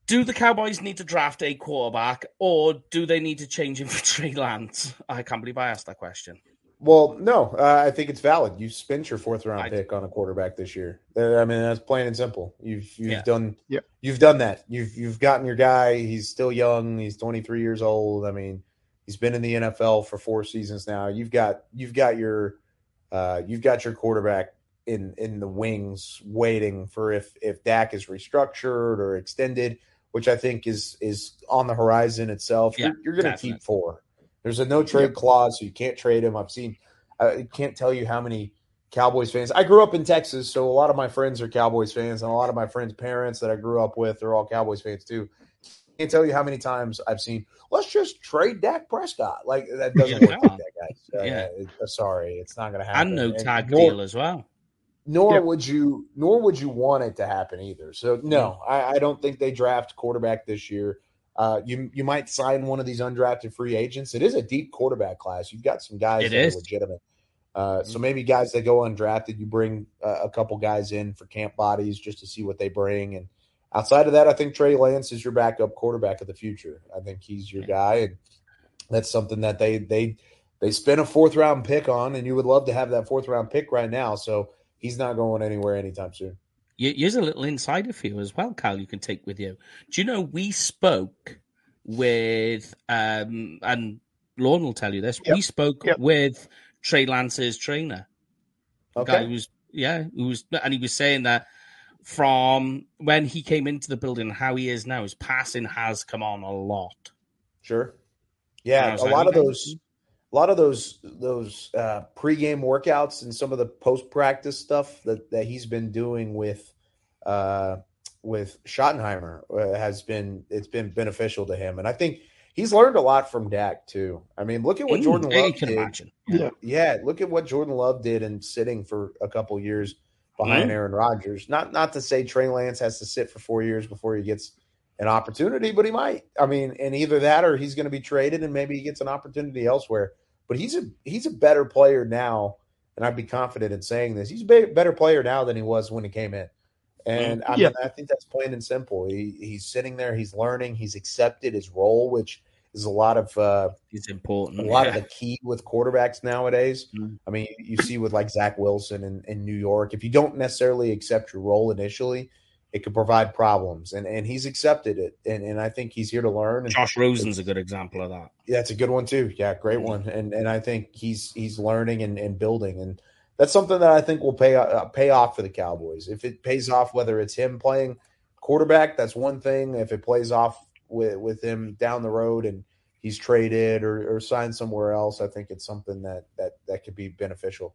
do the Cowboys need to draft a quarterback, or do they need to change him for Trey Lance? I can't believe I asked that question. Well, no, uh, I think it's valid. You spent your fourth round I- pick on a quarterback this year. I mean, that's plain and simple. You've you've Yeah. done Yep. you've done that. You've you've gotten your guy. He's still young. He's 23 years old. I mean, he's been in the NFL for four seasons now. You've got you've got your uh, you've got your quarterback in in the wings waiting for if if Dak is restructured or extended, which I think is is on the horizon itself. Yeah, you're you're going to keep four. There's a no trade clause, so you can't trade him. I've seen. I can't tell you how many Cowboys fans. I grew up in Texas, so a lot of my friends are Cowboys fans, and a lot of my friends' parents that I grew up with are all Cowboys fans too. Can't tell you how many times I've seen. Let's just trade Dak Prescott. Like that doesn't Yeah, work no. like that, guys. Uh, Yeah. uh, sorry, it's not going to happen. I know tag nor, deal as well. Nor Yep. would you. Nor would you want it to happen either. So no, I, I don't think they draft quarterback this year. Uh, you you might sign one of these undrafted free agents. It is a deep quarterback class. You've got some guys It that is. are legitimate. Uh, so maybe guys that go undrafted, you bring uh, a couple guys in for camp bodies just to see what they bring. And outside of that, I think Trey Lance is your backup quarterback of the future. I think he's your guy, and that's something that they they they spent a fourth round pick on, and you would love to have that fourth round pick right now. So he's not going anywhere anytime soon. You- Here's a little insider for you as well, Kyle. You can take with you. Do you know we spoke with um and Lorne will tell you this. Yep. We spoke Yep. with Trey Lance's trainer. The guy Okay, who was yeah, who was and he was saying that from when he came into the building, how he is now, his passing has come on a lot. sure. Yeah, a like, lot of those, a lot of those those uh, pregame workouts and some of the post practice stuff that that he's been doing with uh, with Schottenheimer uh, has been it's been beneficial to him, and I think he's learned a lot from Dak too. I mean, look at what Jordan Love did. imagine. Yeah. Yeah, look at what Jordan Love did in sitting for a couple years behind Mhm. Aaron Rodgers. Not not to say Trey Lance has to sit for four years before he gets an opportunity, but he might. I mean, and either that or he's going to be traded and maybe he gets an opportunity elsewhere. But he's a he's a better player now, and I'd be confident in saying this. He's a better player now than he was when he came in. And I, Yeah. mean, I think that's plain and simple. He, he's sitting there, he's learning, he's accepted his role, which is a lot of uh, It's important. a lot yeah. of the key with quarterbacks nowadays. Mm. I mean, you see with like Zach Wilson in, in New York, if you don't necessarily accept your role initially, it could provide problems, and and he's accepted it, and and I think he's here to learn. And Josh Rosen's a good example of that. Yeah, it's a good one too. Yeah, great one, and and I think he's he's learning and, and building, and that's something that I think will pay uh, pay off for the Cowboys. If it pays off, whether it's him playing quarterback, that's one thing. If it plays off with with him down the road and he's traded or, or signed somewhere else, I think it's something that that that could be beneficial.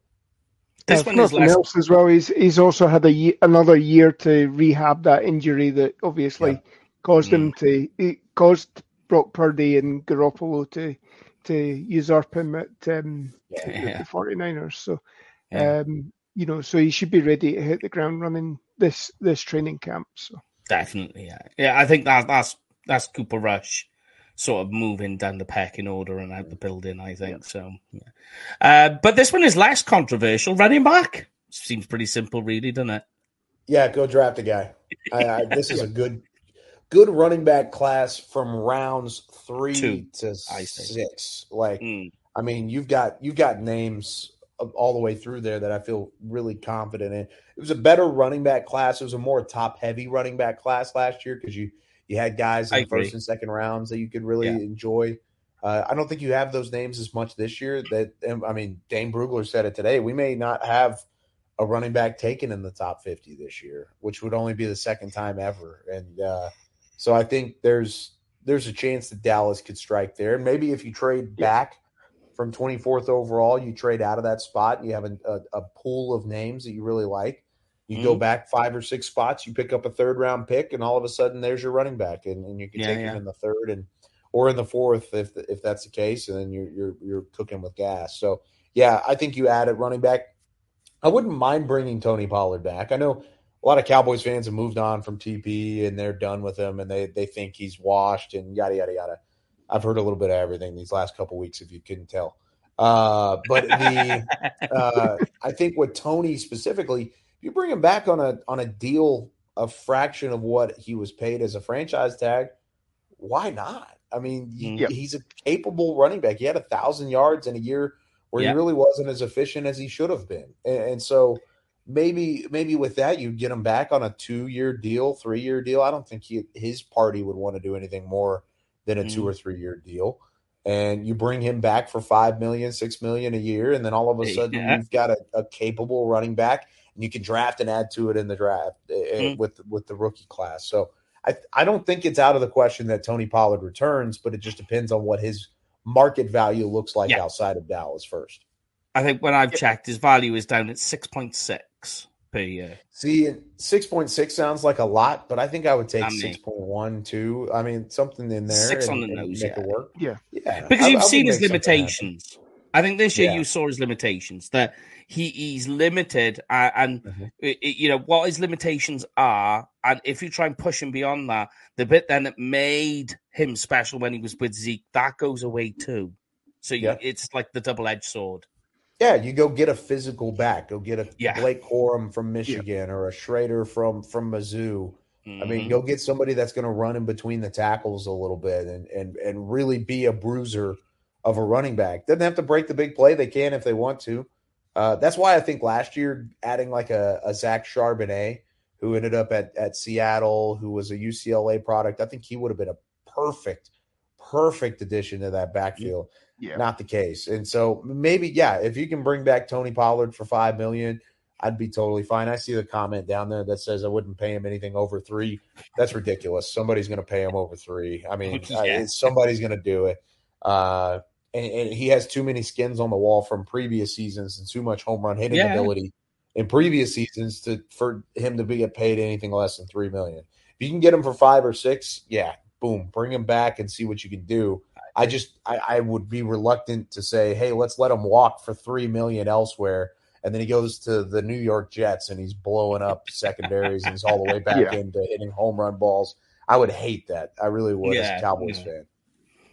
This one is less... else as well. He's he's also had a year, another year to rehab that injury that obviously yeah. caused mm. him to it caused Brock Purdy and Garoppolo to to usurp him at um, yeah. the 49ers. So yeah. um, you know, so he should be ready to hit the ground running this this training camp. So definitely, yeah, yeah. I think that that's that's Cooper Rush sort of moving down the pecking order and out the building. I think yeah. so. Yeah. Uh, but this one is less controversial. Running back seems pretty simple, really, doesn't it? Yeah, go draft a guy. I, I, this is a good, good running back class from rounds three Two, to six. Like, mm. I mean, you've got you've got names all the way through there that I feel really confident in. It was a better running back class. It was a more top heavy running back class last year because you you had guys in the first and second rounds that you could really yeah. enjoy. Uh, I don't think you have those names as much this year. That I mean, Dane Brugler said it today. We may not have a running back taken in the top fifty this year, which would only be the second time ever. And uh, so I think there's there's a chance that Dallas could strike there. And maybe if you trade back from 24th overall, you trade out of that spot. You have a, a, a pool of names that you really like. You mm-hmm. go back five or six spots, you pick up a third round pick, and all of a sudden there's your running back, and, and you can yeah, take yeah. him in the third and or in the fourth if if that's the case, and then you're you're you're cooking with gas. So yeah, I think you add a running back. I wouldn't mind bringing Tony Pollard back. I know a lot of Cowboys fans have moved on from TP and they're done with him, and they they think he's washed and yada yada yada. I've heard a little bit of everything these last couple weeks, if you couldn't tell. Uh, but the uh, I think with Tony specifically, you bring him back on a on a deal a fraction of what he was paid as a franchise tag, why not? I mean, yeah. he's a capable running back. He had a thousand yards in a year where yeah. he really wasn't as efficient as he should have been, and, and so maybe maybe with that you get him back on a two year deal, three year deal. I don't think he, his party would want to do anything more than a mm. two or three year deal. And you bring him back for five million, six million a year, and then all of a sudden yeah. you've got a, a capable running back and you can draft and add to it in the draft mm-hmm. with with the rookie class. So I I don't think it's out of the question that Tony Pollard returns, but it just depends on what his market value looks like yeah. outside of Dallas first. I think when I've checked, his value is down at six point six per year. See, six point six sounds like a lot, but I think I would take six point one, two. I mean, something in there. Six and, on the nose, make yeah. it work. Yeah, yeah. Because I, you've I seen his limitations. I think this year yeah. you saw his limitations. That he he's limited, uh, and mm-hmm. it, you know what his limitations are. And if you try and push him beyond that, the bit then that made him special when he was with Zeke that goes away too. So you, yeah. it's like the double edged sword. Yeah, you go get a physical back. Go get a yeah. Blake Corum from Michigan or a Schrader from from Mizzou. I mean, mm-hmm. go get somebody that's going to run in between the tackles a little bit and and and really be a bruiser of a running back. Doesn't have to break the big play. They can if they want to. Uh, that's why I think last year adding like a, a Zach Charbonnet, who ended up at, at Seattle, who was a UCLA product, I think he would have been a perfect, perfect addition to that backfield. Yeah. Not the case. And so maybe, yeah, if you can bring back Tony Pollard for five million, I'd be totally fine. I see the comment down there that says I wouldn't pay him anything over three. That's ridiculous. Somebody's going to pay him over three. I mean, yeah. I, somebody's going to do it. Uh, and, and, he has too many skins on the wall from previous seasons and too much home run hitting yeah. ability in previous seasons to for him to be get paid anything less than three million. If you can get him for five or six, yeah, boom, bring him back and see what you can do. I just I, I would be reluctant to say, hey, let's let him walk for three million elsewhere. And then he goes to the New York Jets and he's blowing up secondaries and he's all the way back yeah. into hitting home run balls. I would hate that. I really would yeah, as a Cowboys yeah. fan.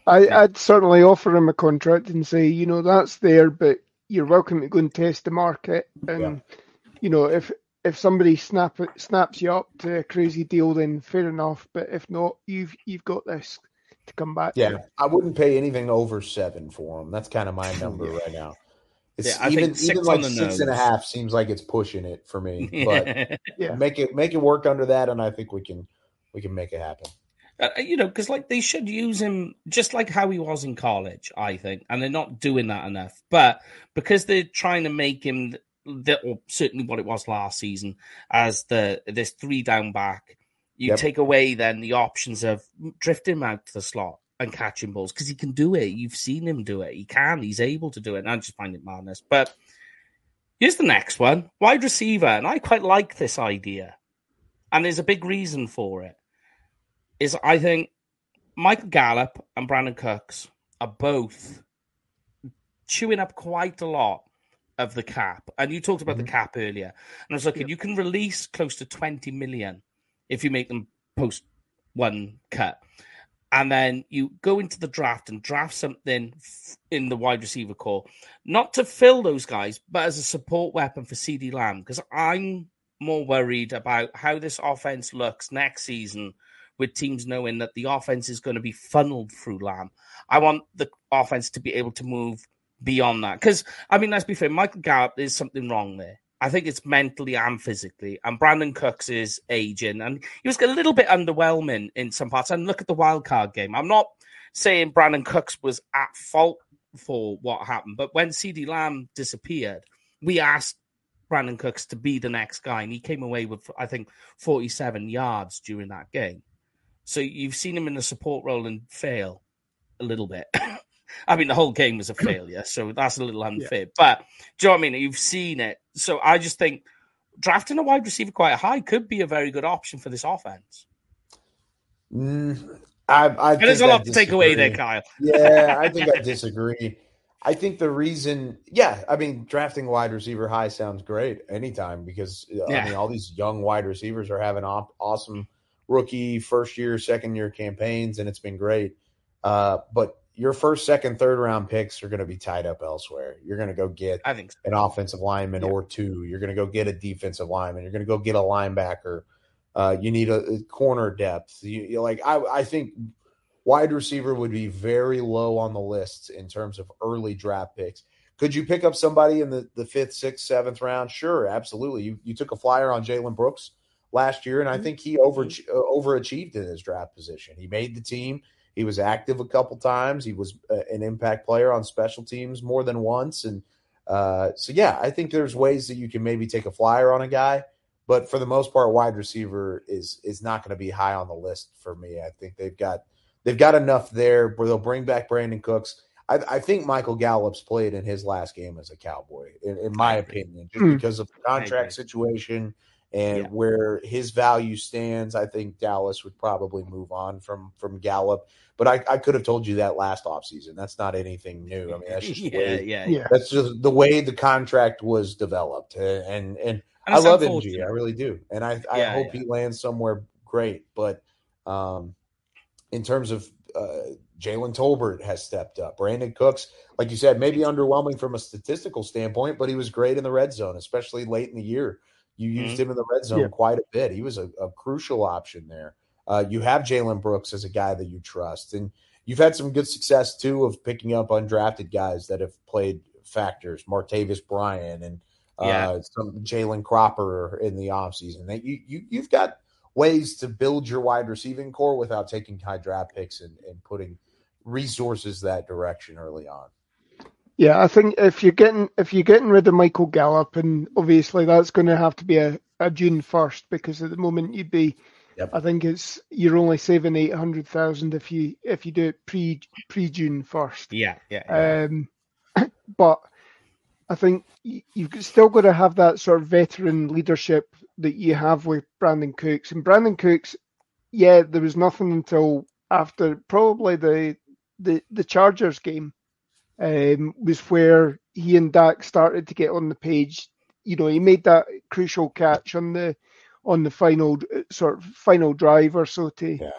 I, would certainly offer him a contract and say, you know, that's there, but you're welcome to go and test the market. And yeah. you know, if if somebody snap snaps you up to a crazy deal, then fair enough. But if not, you've you've got this to come back. Yeah, to. I wouldn't pay anything over seven for him. That's kind of my number right now. It's Yeah, I even think even like the six and a half seems like it's pushing it for me. But Yeah. make it make it work under that, and I think we can we can make it happen. Uh, you know, because like they should use him just like how he was in college, I think, and they're not doing that enough. But because they're trying to make him the, or certainly what it was last season as the this three down back, you Yep. take away then the options of drifting him out to the slot and catching balls because he can do it. You've seen him do it. He can. He's able to do it. And I just find it madness. But here's the next one: wide receiver, and I quite like this idea, and there's a big reason for it is I think Michael Gallup and Brandin Cooks are both chewing up quite a lot of the cap. And you talked about the mm-hmm. cap earlier. And I was looking, you can release close to 20 million if you make them post one cut. And then you go into the draft and draft something in the wide receiver core, not to fill those guys, but as a support weapon for CeeDee Lamb. Because I'm more worried about how this offense looks next season with teams knowing that the offense is going to be funneled through Lamb. I want the offense to be able to move beyond that. Because, I mean, let's be fair, Michael Gallup, there's something wrong there. I think it's mentally and physically. And Brandin Cooks is aging. And he was a little bit underwhelming in some parts. And look at the wild card game. I'm not saying Brandin Cooks was at fault for what happened, but when CeeDee Lamb disappeared, we asked Brandin Cooks to be the next guy. And he came away with, I think, 47 yards during that game. So you've seen him in the support role and fail a little bit. I mean, the whole game was a failure, so that's a little unfair. But do you know what I mean? You've seen it. So I just think drafting a wide receiver quite high could be a very good option for this offense. Mm, I, I There's a think I lot to take away there. Kyle. Yeah, I think I disagree. I think the reason, yeah, I mean, drafting wide receiver high sounds great anytime because uh, Yeah. I mean, all these young wide receivers are having op- awesome rookie, first year, second year campaigns, and it's been great. Uh, but your first, second, third round picks are going to be tied up elsewhere. You're going to go get I think so. an offensive lineman Yeah. or two. You're going to go get a defensive lineman. You're going to go get a linebacker. Uh, you need a, a corner depth. You, like I, I think wide receiver would be very low on the list in terms of early draft picks. Could you pick up somebody in the, the fifth, sixth, seventh round? Sure, absolutely. You you took a flyer on Jalen Brooks last year, and I think he over uh, overachieved in his draft position. He made the team. He was active a couple times. He was uh, an impact player on special teams more than once, and uh, so yeah, I think there's ways that you can maybe take a flyer on a guy, but for the most part, wide receiver is is not going to be high on the list for me. I think they've got they've got enough there where they'll bring back Brandin Cooks. I, I think Michael Gallup's played in his last game as a Cowboy, in, in my opinion, just Hmm. because of the contract situation and Yeah. where his value stands. I think Dallas would probably move on from from Gallup. But I, I could have told you that last offseason. That's not anything new. I mean, that's just the yeah, way, yeah, Yeah. that's just the way the contract was developed. And and, and And I love MG. unfortunate. I really do, and I I Yeah, hope yeah. he lands somewhere great. But um, in terms of uh, Jalen Tolbert has stepped up. Brandin Cooks, like you said, maybe underwhelming from a statistical standpoint, but he was great in the red zone, especially late in the year. You used Mhm. him in the red zone Yeah. quite a bit. He was a, a crucial option there. Uh, you have Jalen Brooks as a guy that you trust, and you've had some good success too of picking up undrafted guys that have played factors, Martavis Bryant and uh, Yeah. some Jalen Cropper in the offseason. That you you you've got ways to build your wide receiving core without taking high draft picks and, and putting resources that direction early on. Yeah, I think if you're getting if you're getting rid of Michael Gallup, and obviously that's going to have to be a, a June first, because at the moment you'd be, Yep. I think it's you're only saving eight hundred thousand if you if you do it pre pre June first. yeah, yeah. yeah. Um, but I think you've still got to have that sort of veteran leadership that you have with Brandin Cooks. And Brandin Cooks, yeah, there was nothing until after probably the the, the Chargers game um, was where he and Dak started to get on the page. You know, he made that crucial catch on the on the final sort of final drive or so to Yeah.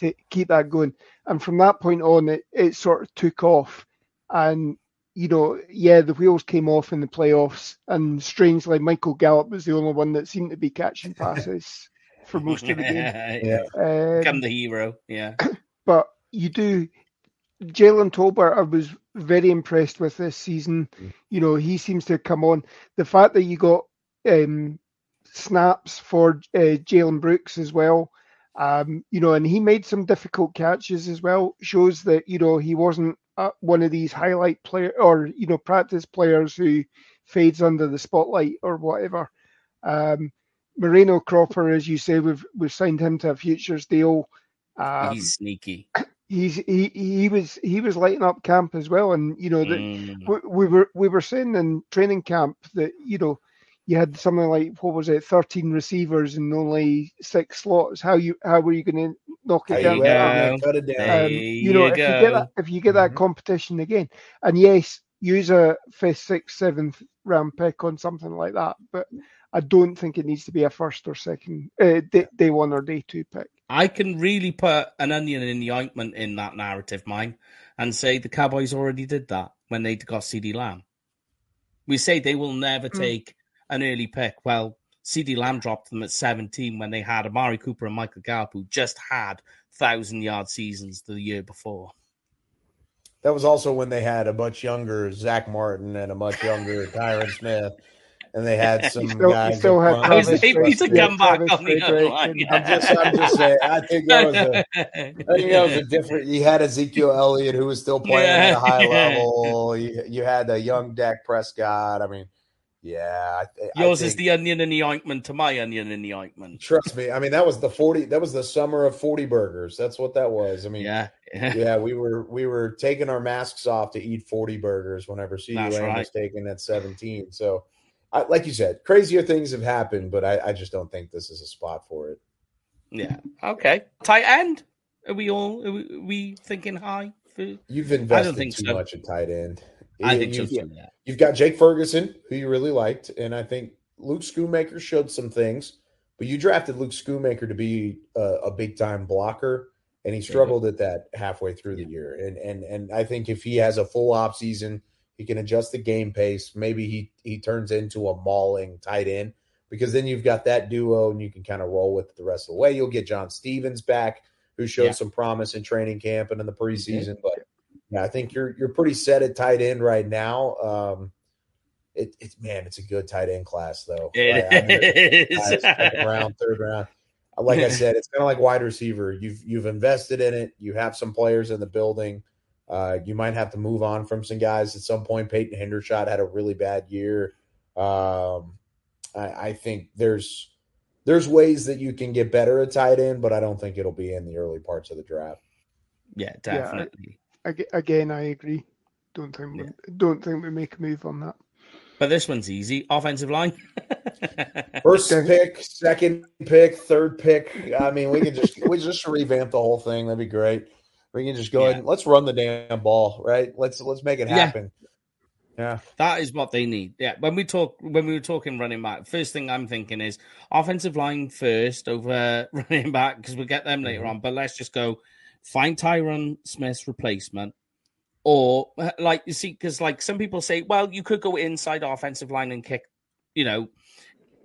to keep that going. And from that point on, it, it sort of took off. And, you know, yeah, the wheels came off in the playoffs. And strangely, Michael Gallup was the only one that seemed to be catching passes for most of the game. yeah. Um, Become the hero. Yeah. but you do, Jalen Tolbert, I was very impressed with this season. Mm. You know, he seems to come on. The fact that you got um, snaps for uh, Jalen Brooks as well, um, you know, and he made some difficult catches as well, shows that, you know, he wasn't uh, one of these highlight player or, you know, practice players who fades under the spotlight or whatever. Um, Moreno Cropper, as you say, we've we've signed him to a futures deal. Um, He's sneaky. he's he he was he was lighting up camp as well, and you know that Mm. we, we were we were saying in training camp that you know you had something like what was it, thirteen receivers and only six slots. How you how were you going to knock it you down? go. to that? at it, cut down. Um, you know, you if you get that, if you get that Mhm. competition again, and yes, use a fifth, sixth, seventh round pick on something like that, but I don't think it needs to be a first or second uh, day, day one or day two pick. I can really put an onion in the ointment in that narrative, mine, and say the Cowboys already did that when they got CeeDee Lamb. We say they will never Mm. take an early pick. Well, CeeDee Lamb dropped them at 17 when they had Amari Cooper and Michael Gallup, who just had thousand yard seasons the year before. That was also when they had a much younger Zack Martin and a much younger Tyron Smith, and they had some You still, you guys. still had front. I was Travis able to Frederick- come back on the other Frederick line. I'm just, I'm just saying. I think that was a. I think that was a different. You had Ezekiel Elliott who was still playing at a high level. You, you had a young Dak Prescott. I mean, yeah. I, I Yours is the onion in the ointment to my onion in the ointment. Trust me. I mean, that was the forty. That was the summer of forty burgers. That's what that was. I mean, Yeah. yeah, we were we were taking our masks off to eat 40 burgers whenever CeeDee Lamb right. was taken at 17. So, I, like you said, crazier things have happened, but I, I just don't think this is a spot for it. Yeah. Okay. Tight end. Are we all? Are we, are we thinking high? For... You've invested too so. much in tight end. I think you've, too. Yeah. you've got Jake Ferguson, who you really liked, and I think Luke Schoonmaker showed some things, but you drafted Luke Schoonmaker to be a, a big time blocker, and he mm-hmm. struggled at that halfway through the year. And and and I think if he has a full off season, he can adjust the game pace. Maybe he he turns into a mauling tight end because then you've got that duo, and you can kind of roll with it the rest of the way. You'll get John Stephens back, who showed Yeah. some promise in training camp and in the preseason, but. Yeah, I think you're you're pretty set at tight end right now. Um, it, it's man, it's a good tight end class though. I It guys, is. second round, third round. Like I said, it's kind of like wide receiver. You've you've invested in it. You have some players in the building. Uh, you might have to move on from some guys at some point. Peyton Hendershot had a really bad year. Um, I, I think there's there's ways that you can get better at tight end, but I don't think it'll be in the early parts of the draft. yeah, definitely. Ag- Again, I agree. Don't think we, don't think we make a move on that. But this one's easy. Offensive line. First pick, second pick, third pick. I mean, we can just we just revamp the whole thing. That'd be great. We can just go Yeah. ahead and let's run the damn ball, right? Let's let's make it happen. Yeah. That is what they need. Yeah. When we talk, when we were talking running back, first thing I'm thinking is offensive line first over running back because we'll get them later Mhm. on. But let's just go find Tyron Smith's replacement, or like you see, because like some people say, well, you could go inside offensive line and kick, you know,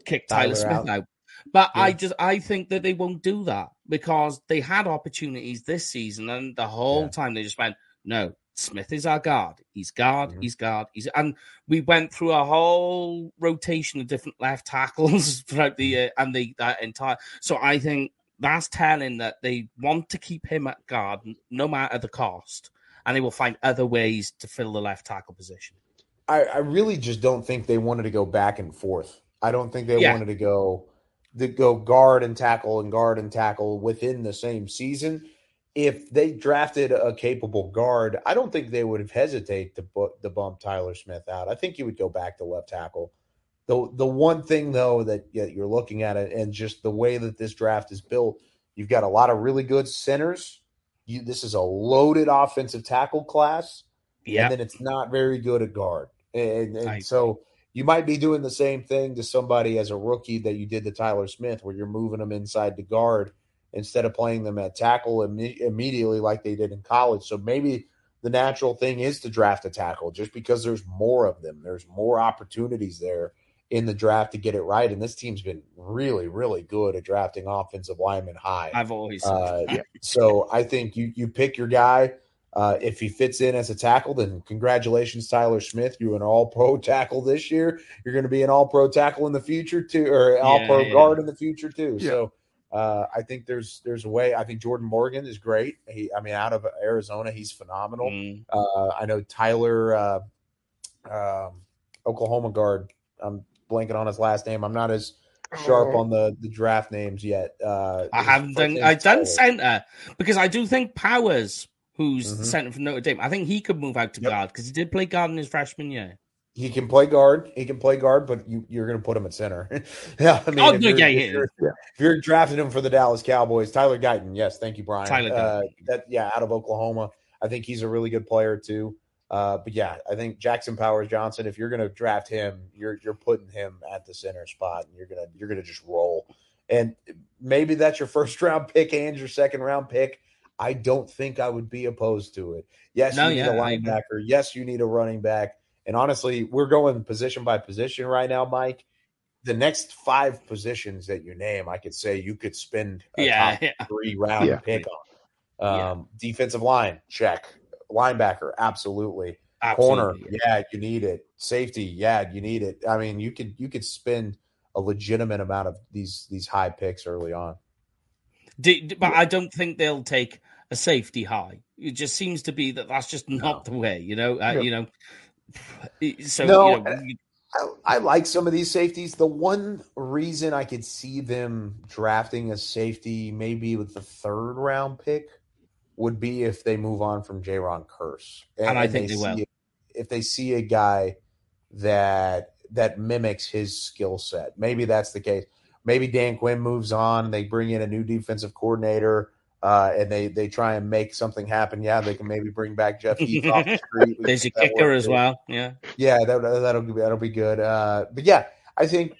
kick Tyler, Tyler Smith out. out. But I just I think that they won't do that because they had opportunities this season, and the whole Yeah. time they just went, no, Smith is our guard. He's guard. Mhm. He's guard. He's and we went through a whole rotation of different left tackles throughout the year and the that entire. So I think that's telling that they want to keep him at guard no matter the cost, and they will find other ways to fill the left tackle position. I, I really just don't think they wanted to go back and forth. I don't think they Yeah. wanted to go to go guard and tackle and guard and tackle within the same season. If they drafted a capable guard, I don't think they would have hesitate to, bu- to bump Tyler Smith out. I think you would go back to left tackle. The the one thing though that you're looking at it and just the way that this draft is built, you've got a lot of really good centers. You this is a loaded offensive tackle class Yeah, and then it's not very good at guard. And, and I so you might be doing the same thing to somebody as a rookie that you did to Tyler Smith, where you're moving them inside to guard instead of playing them at tackle imme- immediately like they did in college. So maybe the natural thing is to draft a tackle just because there's more of them. There's more opportunities there in the draft to get it right. And this team's been really, really good at drafting offensive linemen high. I've always said Uh, so I think you you pick your guy. Uh, if he fits in as a tackle, then congratulations, Tyler Smith. You're an all pro tackle this year. You're going to be an all pro tackle in the future, too, or all pro Yeah, yeah. guard in the future, too. Yeah. So uh, I think there's there's a way. I think Jordan Morgan is great. He, I mean, out of Arizona, he's phenomenal. Mm. Uh, I know Tyler, uh, um, Oklahoma guard. I'm blanking on his last name. I'm not as sharp Oh. on the the draft names yet. Uh, I haven't done. I've done center because I do think Powers, who's Mhm. center from Notre Dame, I think he could move out to Yep. guard because he did play guard in his freshman year. He can play guard. He can play guard, but you, you're going to put him at center. yeah, I mean, Oh, if, you're, yeah, if, you're, Yeah. if you're drafting him for the Dallas Cowboys, Tyler Guyton. Yes, thank you, Brian. Tyler uh, that yeah, out of Oklahoma, I think he's a really good player too. Uh, but yeah, I think Jackson Powers Johnson. If you're going to draft him, you're you're putting him at the center spot, and you're gonna you're gonna just roll. And maybe that's your first round pick and your second round pick. I don't think I would be opposed to it. Yes, No, you need yeah, a I agree. linebacker. Yes, you need a running back. And honestly, we're going position by position right now, Mike. The next five positions that you name, I could say you could spend a Yeah, top yeah. three round Yeah. pick on. Yeah. Um, Defensive line, check. Linebacker, absolutely. Absolutely. Corner, yeah, you need it. Safety, yeah, you need it. I mean, you could you could spend a legitimate amount of these these high picks early on. D- d- but I don't think they'll take a safety high. It just seems to be that that's just not the way, you know. Uh. You know, so No, you know, we- I, I like some of these safeties. The one reason I could see them drafting a safety, maybe with the third round pick, would be if they move on from Jayron Kearse, And I think they see will. If they see a guy that that mimics his skill set, maybe that's the case. Maybe Dan Quinn moves on, and they bring in a new defensive coordinator. Uh, and they they try and make something happen. Yeah, they can maybe bring back Jeff Heath off the street. There's a kicker as well. Yeah, Yeah, that, that'll be that'll be good. Uh, but yeah, I think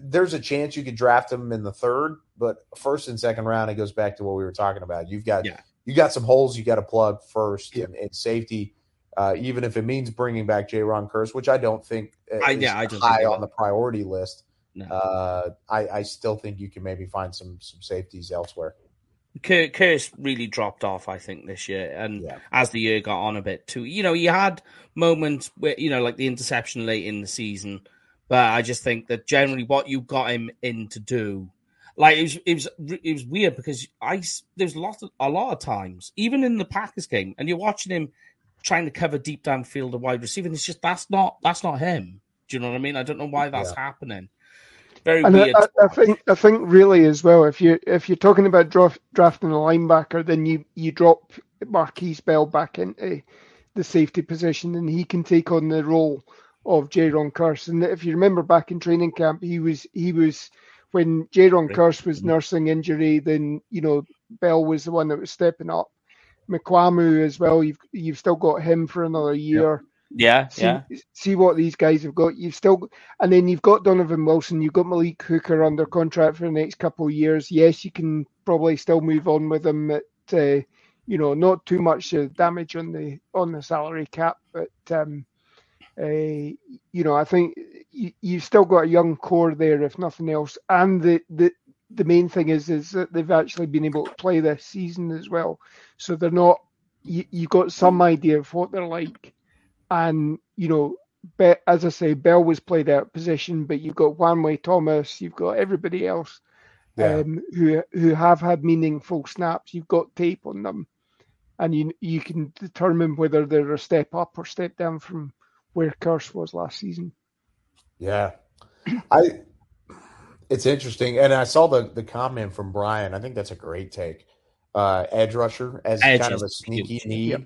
there's a chance you could draft him in the third, but first and second round, it goes back to what we were talking about. You've got Yeah. you got some holes you got to plug first, Yeah. and, and safety. Uh, even if it means bringing back Jayron Kearse, which I don't think uh, I- yeah, I high on the priority list. no. Uh, I, I still think you can maybe find some some safeties elsewhere. Cur- Kearse really dropped off, I think, this year, and Yeah. as the year got on a bit too. You know, he had moments where you know, like the interception late in the season, but I just think that generally what you got him in to do, like it was, it was, it was weird because I there's a lot of, a lot of times, even in the Packers game, and you're watching him trying to cover deep downfield a wide receiver, and it's just that's not that's not him. Do you know what I mean? I don't know why that's happening. Very And I, weird. I, I think I think really as well, if you if you're talking about draft, drafting a linebacker, then you you drop Markquese Bell back into the safety position, and he can take on the role of Jayron Kearse. And if you remember back in training camp, he was he was when Jayron Right. Kearse was mm-hmm. nursing injury, then you know Bell was the one that was stepping up. Mukuamu as well. You've you've still got him for another year yeah, see, yeah. see what these guys have got. You've still, and then you've got Donovan Wilson. You've got Malik Hooker under contract for the next couple of years. Yes, you can probably still move on with them at, uh, you know, not too much uh, damage on the on the salary cap, but um, uh, you know, I think you, you've still got a young core there, if nothing else. And the the the main thing is is that they've actually been able to play this season as well, so they're not. You you got some idea of what they're like and you know, Be- as I say, Bell was played out of position, but you've got Juanyeh Thomas, you've got everybody else Yeah. um, who who have had meaningful snaps. You've got tape on them, and you you can determine whether they're a step up or step down from where Kearse was last season. Yeah, I. It's interesting, and I saw the the comment from Brian. I think that's a great take. Uh, edge rusher as Edge kind of a sneaky huge. need. Yep.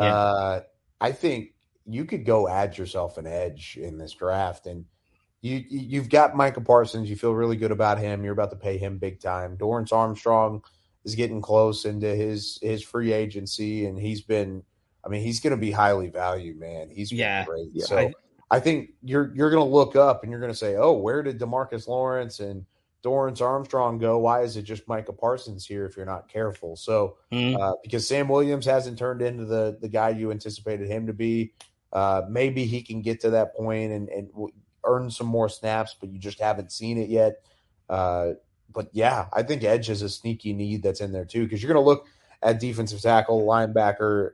Yeah. Uh, I think you could go add yourself an edge in this draft, and you you- you've got Micah Parsons. You feel really good about him. You're about to pay him big time. Dorance Armstrong is getting close into his his free agency, and he's been. I mean, he's going to be highly valued, man. He's Yeah. great. Yeah. so I think you're you're going to look up and you're going to say, "Oh, where did DeMarcus Lawrence and Dorance Armstrong go? Why is it just Micah Parsons here?" If you're not careful, so Mm. uh, because Sam Williams hasn't turned into the the guy you anticipated him to be. Uh, maybe he can get to that point and and earn some more snaps, but you just haven't seen it yet. Uh, but yeah, I think edge is a sneaky need that's in there too because you're going to look at defensive tackle, linebacker.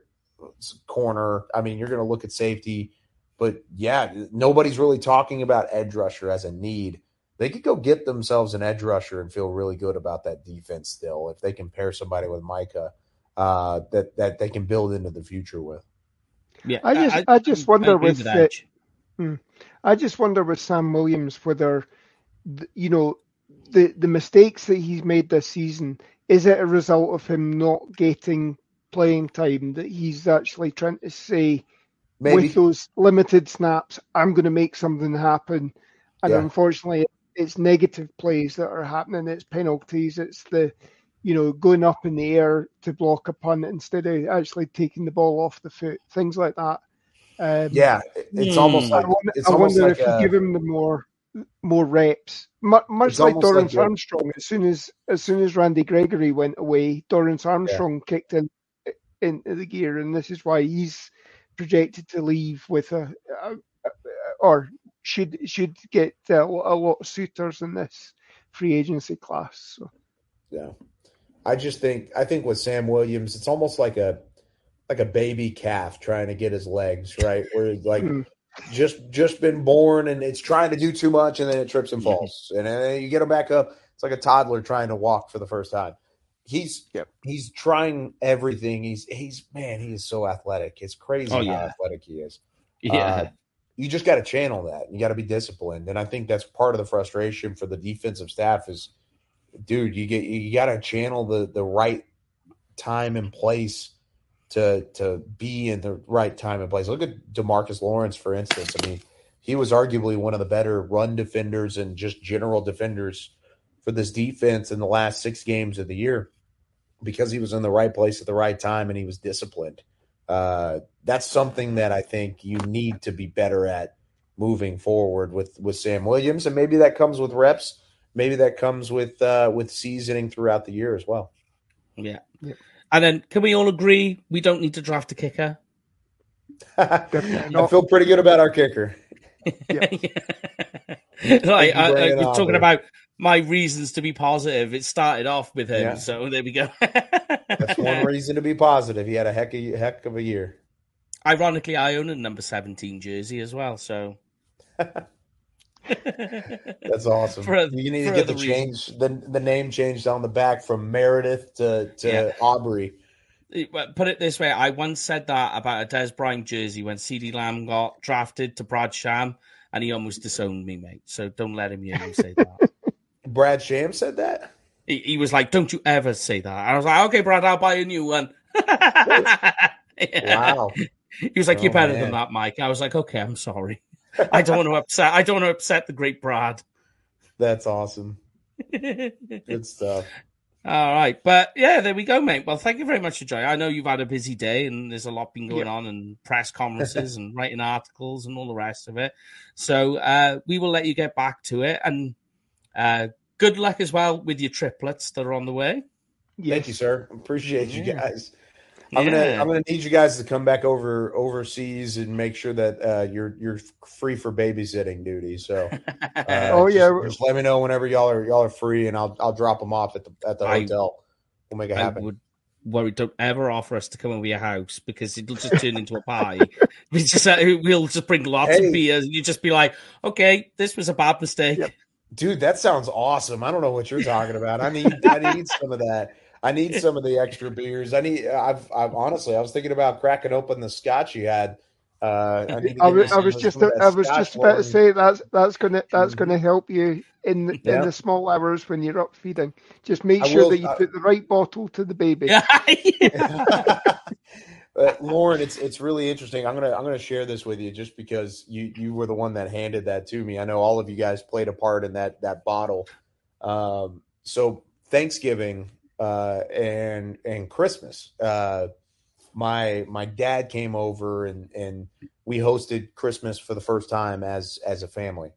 corner. I mean, you're going to look at safety, but yeah, nobody's really talking about edge rusher as a need. They could go get themselves an edge rusher and feel really good about that defense still if they can pair somebody with Micah uh, that that they can build into the future with. Yeah, I just I, I just wonder with, with the, hmm, I just wonder with Sam Williams whether you know the the mistakes that he's made this season is it a result of him not getting playing time that he's actually trying to say Maybe. with those limited snaps I'm going to make something happen. And yeah. unfortunately it's negative plays that are happening. It's penalties. It's the you know going up in the air to block a punt instead of actually taking the ball off the foot things like that um, yeah it's almost like I wonder, I wonder like if a, you give him the more more reps. Much, much like Dorance like Armstrong, as soon as as soon as Randy Gregory went away, Dorance Armstrong yeah. kicked in into the gear, and this is why he's projected to leave with a, a, a or should should get a, a, lot of suitors in this free agency class. So. Yeah, I just think I think with Sam Williams, it's almost like a like a baby calf trying to get his legs right, where like. Mm just just been born and it's trying to do too much and then it trips and falls. And then you get him back up it's like a toddler trying to walk for the first time. He's yep. he's trying everything. He's he's man he is so athletic. It's crazy oh, yeah. how athletic he is. Yeah. Uh, you just got to channel that. You got to be disciplined. And i think that's part of the frustration for the defensive staff is dude you get you got to channel the the right time and place to to be in the right time and place. Look at DeMarcus Lawrence, for instance. I mean, he was arguably one of the better run defenders and just general defenders for this defense in the last six games of the year because he was in the right place at the right time and he was disciplined. Uh, that's something that I think you need to be better at moving forward with with Sam Williams, and maybe that comes with reps. Maybe that comes with uh, with seasoning throughout the year as well. Yeah. yeah. And then, can we all agree we don't need to draft a kicker? I feel pretty good about our kicker. like, I, I, we're talking about my reasons to be positive. It started off with him, yeah. so there we go. That's one reason to be positive. He had a heck of, heck of a year. Ironically, I own a number seventeen jersey as well. So that's awesome. For, you need to get the change the the name changed on the back from Meredith to to yeah. Aubrey. Put it this way: I once said that about a Dez Bryant jersey when CeeDee Lamb got drafted to Brad Sham, and he almost disowned me, mate. So don't let him hear you say that. Brad Sham said that. He, he, was like, "Don't you ever say that." I was like, "Okay, Brad, I'll buy a new one." wow. He was like, "You're oh, better man. than that, Mike." I was like, "Okay, I'm sorry." I don't want to upset. I don't want to upset the great Brad. That's awesome. Good stuff. All right, but yeah, there we go, mate. Well, thank you very much for joining. I know you've had a busy day, and there's a lot been going yeah. on, and press conferences, and writing articles, and all the rest of it. So uh, we will let you get back to it, and uh, good luck as well with your triplets that are on the way. Yes. Thank you, sir. Appreciate yeah. you guys. I'm gonna I'm gonna need you guys to come back over overseas and make sure that uh, you're you're free for babysitting duty. So, uh, oh yeah, just let me know whenever y'all are y'all are free, and I'll I'll drop them off at the at the I, hotel. We'll make it happen. Would worry, don't ever offer us to come over your house because it'll just turn into a pie. we just uh, we'll just bring lots hey. of beers, and you just be like, okay, this was a bad mistake. Yep. Dude, that sounds awesome. I don't know what you're talking about. I need I need some of that. I need some of the extra beers. I need. I've, I've honestly, I was thinking about cracking open the scotch you had. Uh, I, I, was, I was just, I was just about to say that's that's gonna that's gonna help you in the, yeah. in the small hours when you're up feeding. Just make sure will, that you uh, put the right bottle to the baby. but Lorne, it's it's really interesting. I'm gonna I'm gonna share this with you just because you you were the one that handed that to me. I know all of you guys played a part in that that bottle. Um, so Thanksgiving, uh, and and Christmas. Uh, my my dad came over and and we hosted Christmas for the first time as as a family.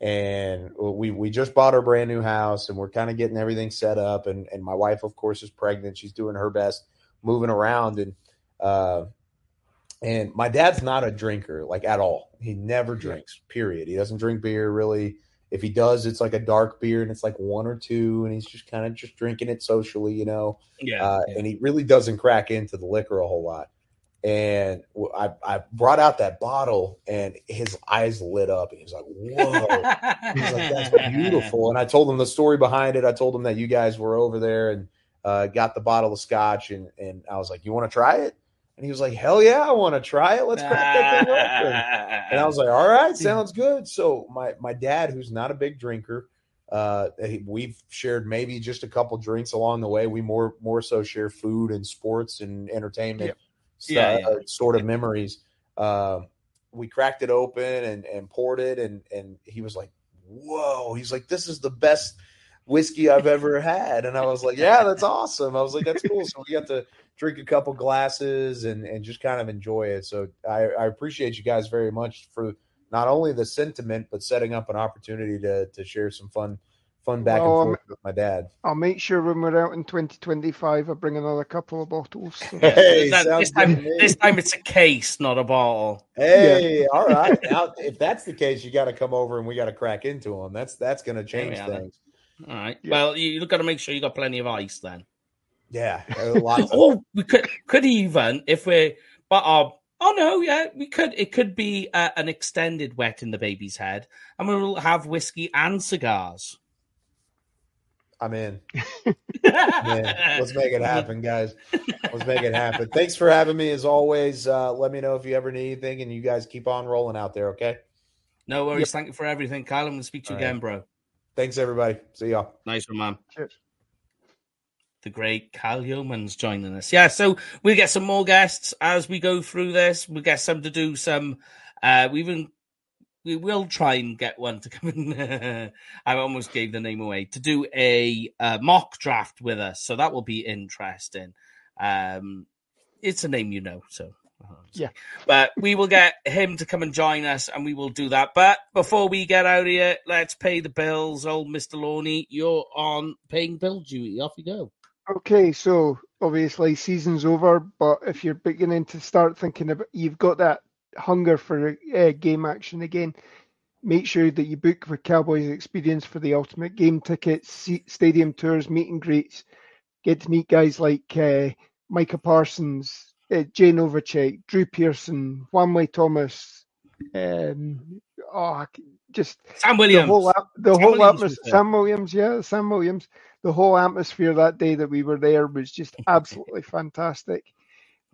And we we just bought our brand new house and we're kind of getting everything set up. And and my wife, of course, is pregnant. She's doing her best, moving around and. Uh, and my dad's not a drinker, like at all. He never drinks. Period. He doesn't drink beer really. If he does, it's like a dark beer and it's like one or two, and he's just kind of just drinking it socially, you know. Yeah, uh, yeah, And he really doesn't crack into the liquor a whole lot. and I, I brought out that bottle, and his eyes lit up. And he was like, "Whoa!" He's like, "That's beautiful." And I told him the story behind it. I told him that you guys were over there and uh, got the bottle of scotch, and and I was like, "You want to try it?" And he was like, "Hell yeah, I want to try it. Let's crack that thing open." And I was like, "All right, sounds good." So my my dad, who's not a big drinker, uh, we've shared maybe just a couple drinks along the way. We more more so share food and sports and entertainment. Yep yeah, yeah. Uh, sort of memories. Uh, we cracked it open and, and poured it, and and he was like, "Whoa!" He's like, "This is the best whiskey I've ever had," and I was like, "Yeah, that's awesome." I was like, "That's cool." So we got to drink a couple glasses and and just kind of enjoy it. So I, I appreciate you guys very much for not only the sentiment but setting up an opportunity to to share some fun fun back well, and forth with my dad. I'll make sure when we're out in 2025, I bring another couple of bottles. So. Hey, this, time, this time it's a case, not a bottle. Hey, yeah. all right. Now, if that's the case, you got to come over and we got to crack into them. That's that's going to change things. All right. Yeah. Well, you, you got to make sure you got plenty of ice then. Yeah. oh, we could could even if we, but uh, Oh no, yeah, we could. It could be uh, an extended wet in the baby's head, and we'll have whiskey and cigars. I'm in. Let's make it happen, guys. Let's make it happen. Thanks for having me as always. Uh, let me know if you ever need anything, and you guys keep on rolling out there, okay? No worries. Yep. Thank you for everything, Kyle. I'm going to speak to you All again, right. bro. Thanks, everybody. See y'all. Nice one, man. Cheers. The great Kyle Youmans joining us. Yeah, so we'll get some more guests as we go through this. We'll get some to do some. Uh, we even we will try and get one to come in. I almost gave the name away to do a, a, mock draft with us, so that will be interesting. Um, it's a name you know, so yeah. But we will get him to come and join us, and we will do that. But before we get out of here, let's pay the bills. Old Mister Loney, you're on paying bill duty. Off you go. Okay, so obviously season's over, but if you're beginning to start thinking about, you've got that hunger for uh, game action again, make sure that you book for Cowboys Experience for the ultimate game tickets, stadium tours, meet and greets. Get to meet guys like uh, Micah Parsons, uh, Jay Novacek, Drew Pearson, Juanyeh Thomas. Um, oh, just Sam Williams. The whole, the Sam whole Williams atmosphere. Sam Williams, yeah, Sam Williams. The whole atmosphere that day that we were there was just absolutely fantastic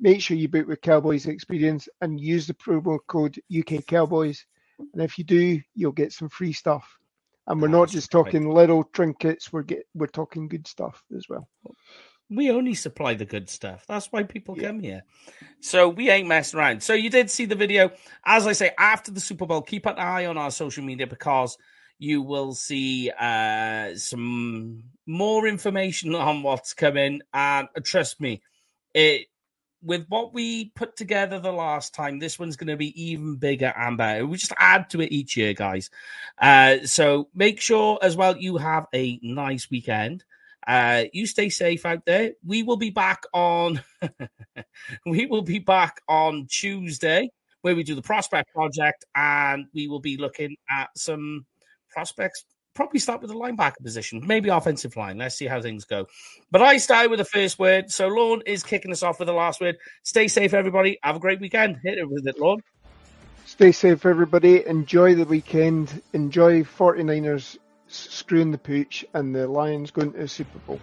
make sure you book with Cowboys Experience and use the promo code UK Cowboys. And if you do, you'll get some free stuff. And we're not just talking little trinkets. We're get we're talking good stuff as well. We only supply the good stuff. That's why people yeah. come here. So we ain't messing around. So you did see the video. As I say, after the Super Bowl, keep an eye on our social media because you will see uh, some more information on what's coming. And trust me, it with what we put together the last time, this one's going to be even bigger and better. We just add to it each year, guys. Uh, so make sure as well you have a nice weekend. Uh, you stay safe out there. We will be back on. we will be back on Tuesday where we do the prospect project, and we will be looking at some prospects probably start with the linebacker position, maybe offensive line. Let's see how things go. But I started with the first word. So Lorne is kicking us off with the last word. Stay safe, everybody. Have a great weekend. Hit it with it, Lorne. Stay safe, everybody. Enjoy the weekend. Enjoy 49ers screwing the pooch and the Lions going to the Super Bowl.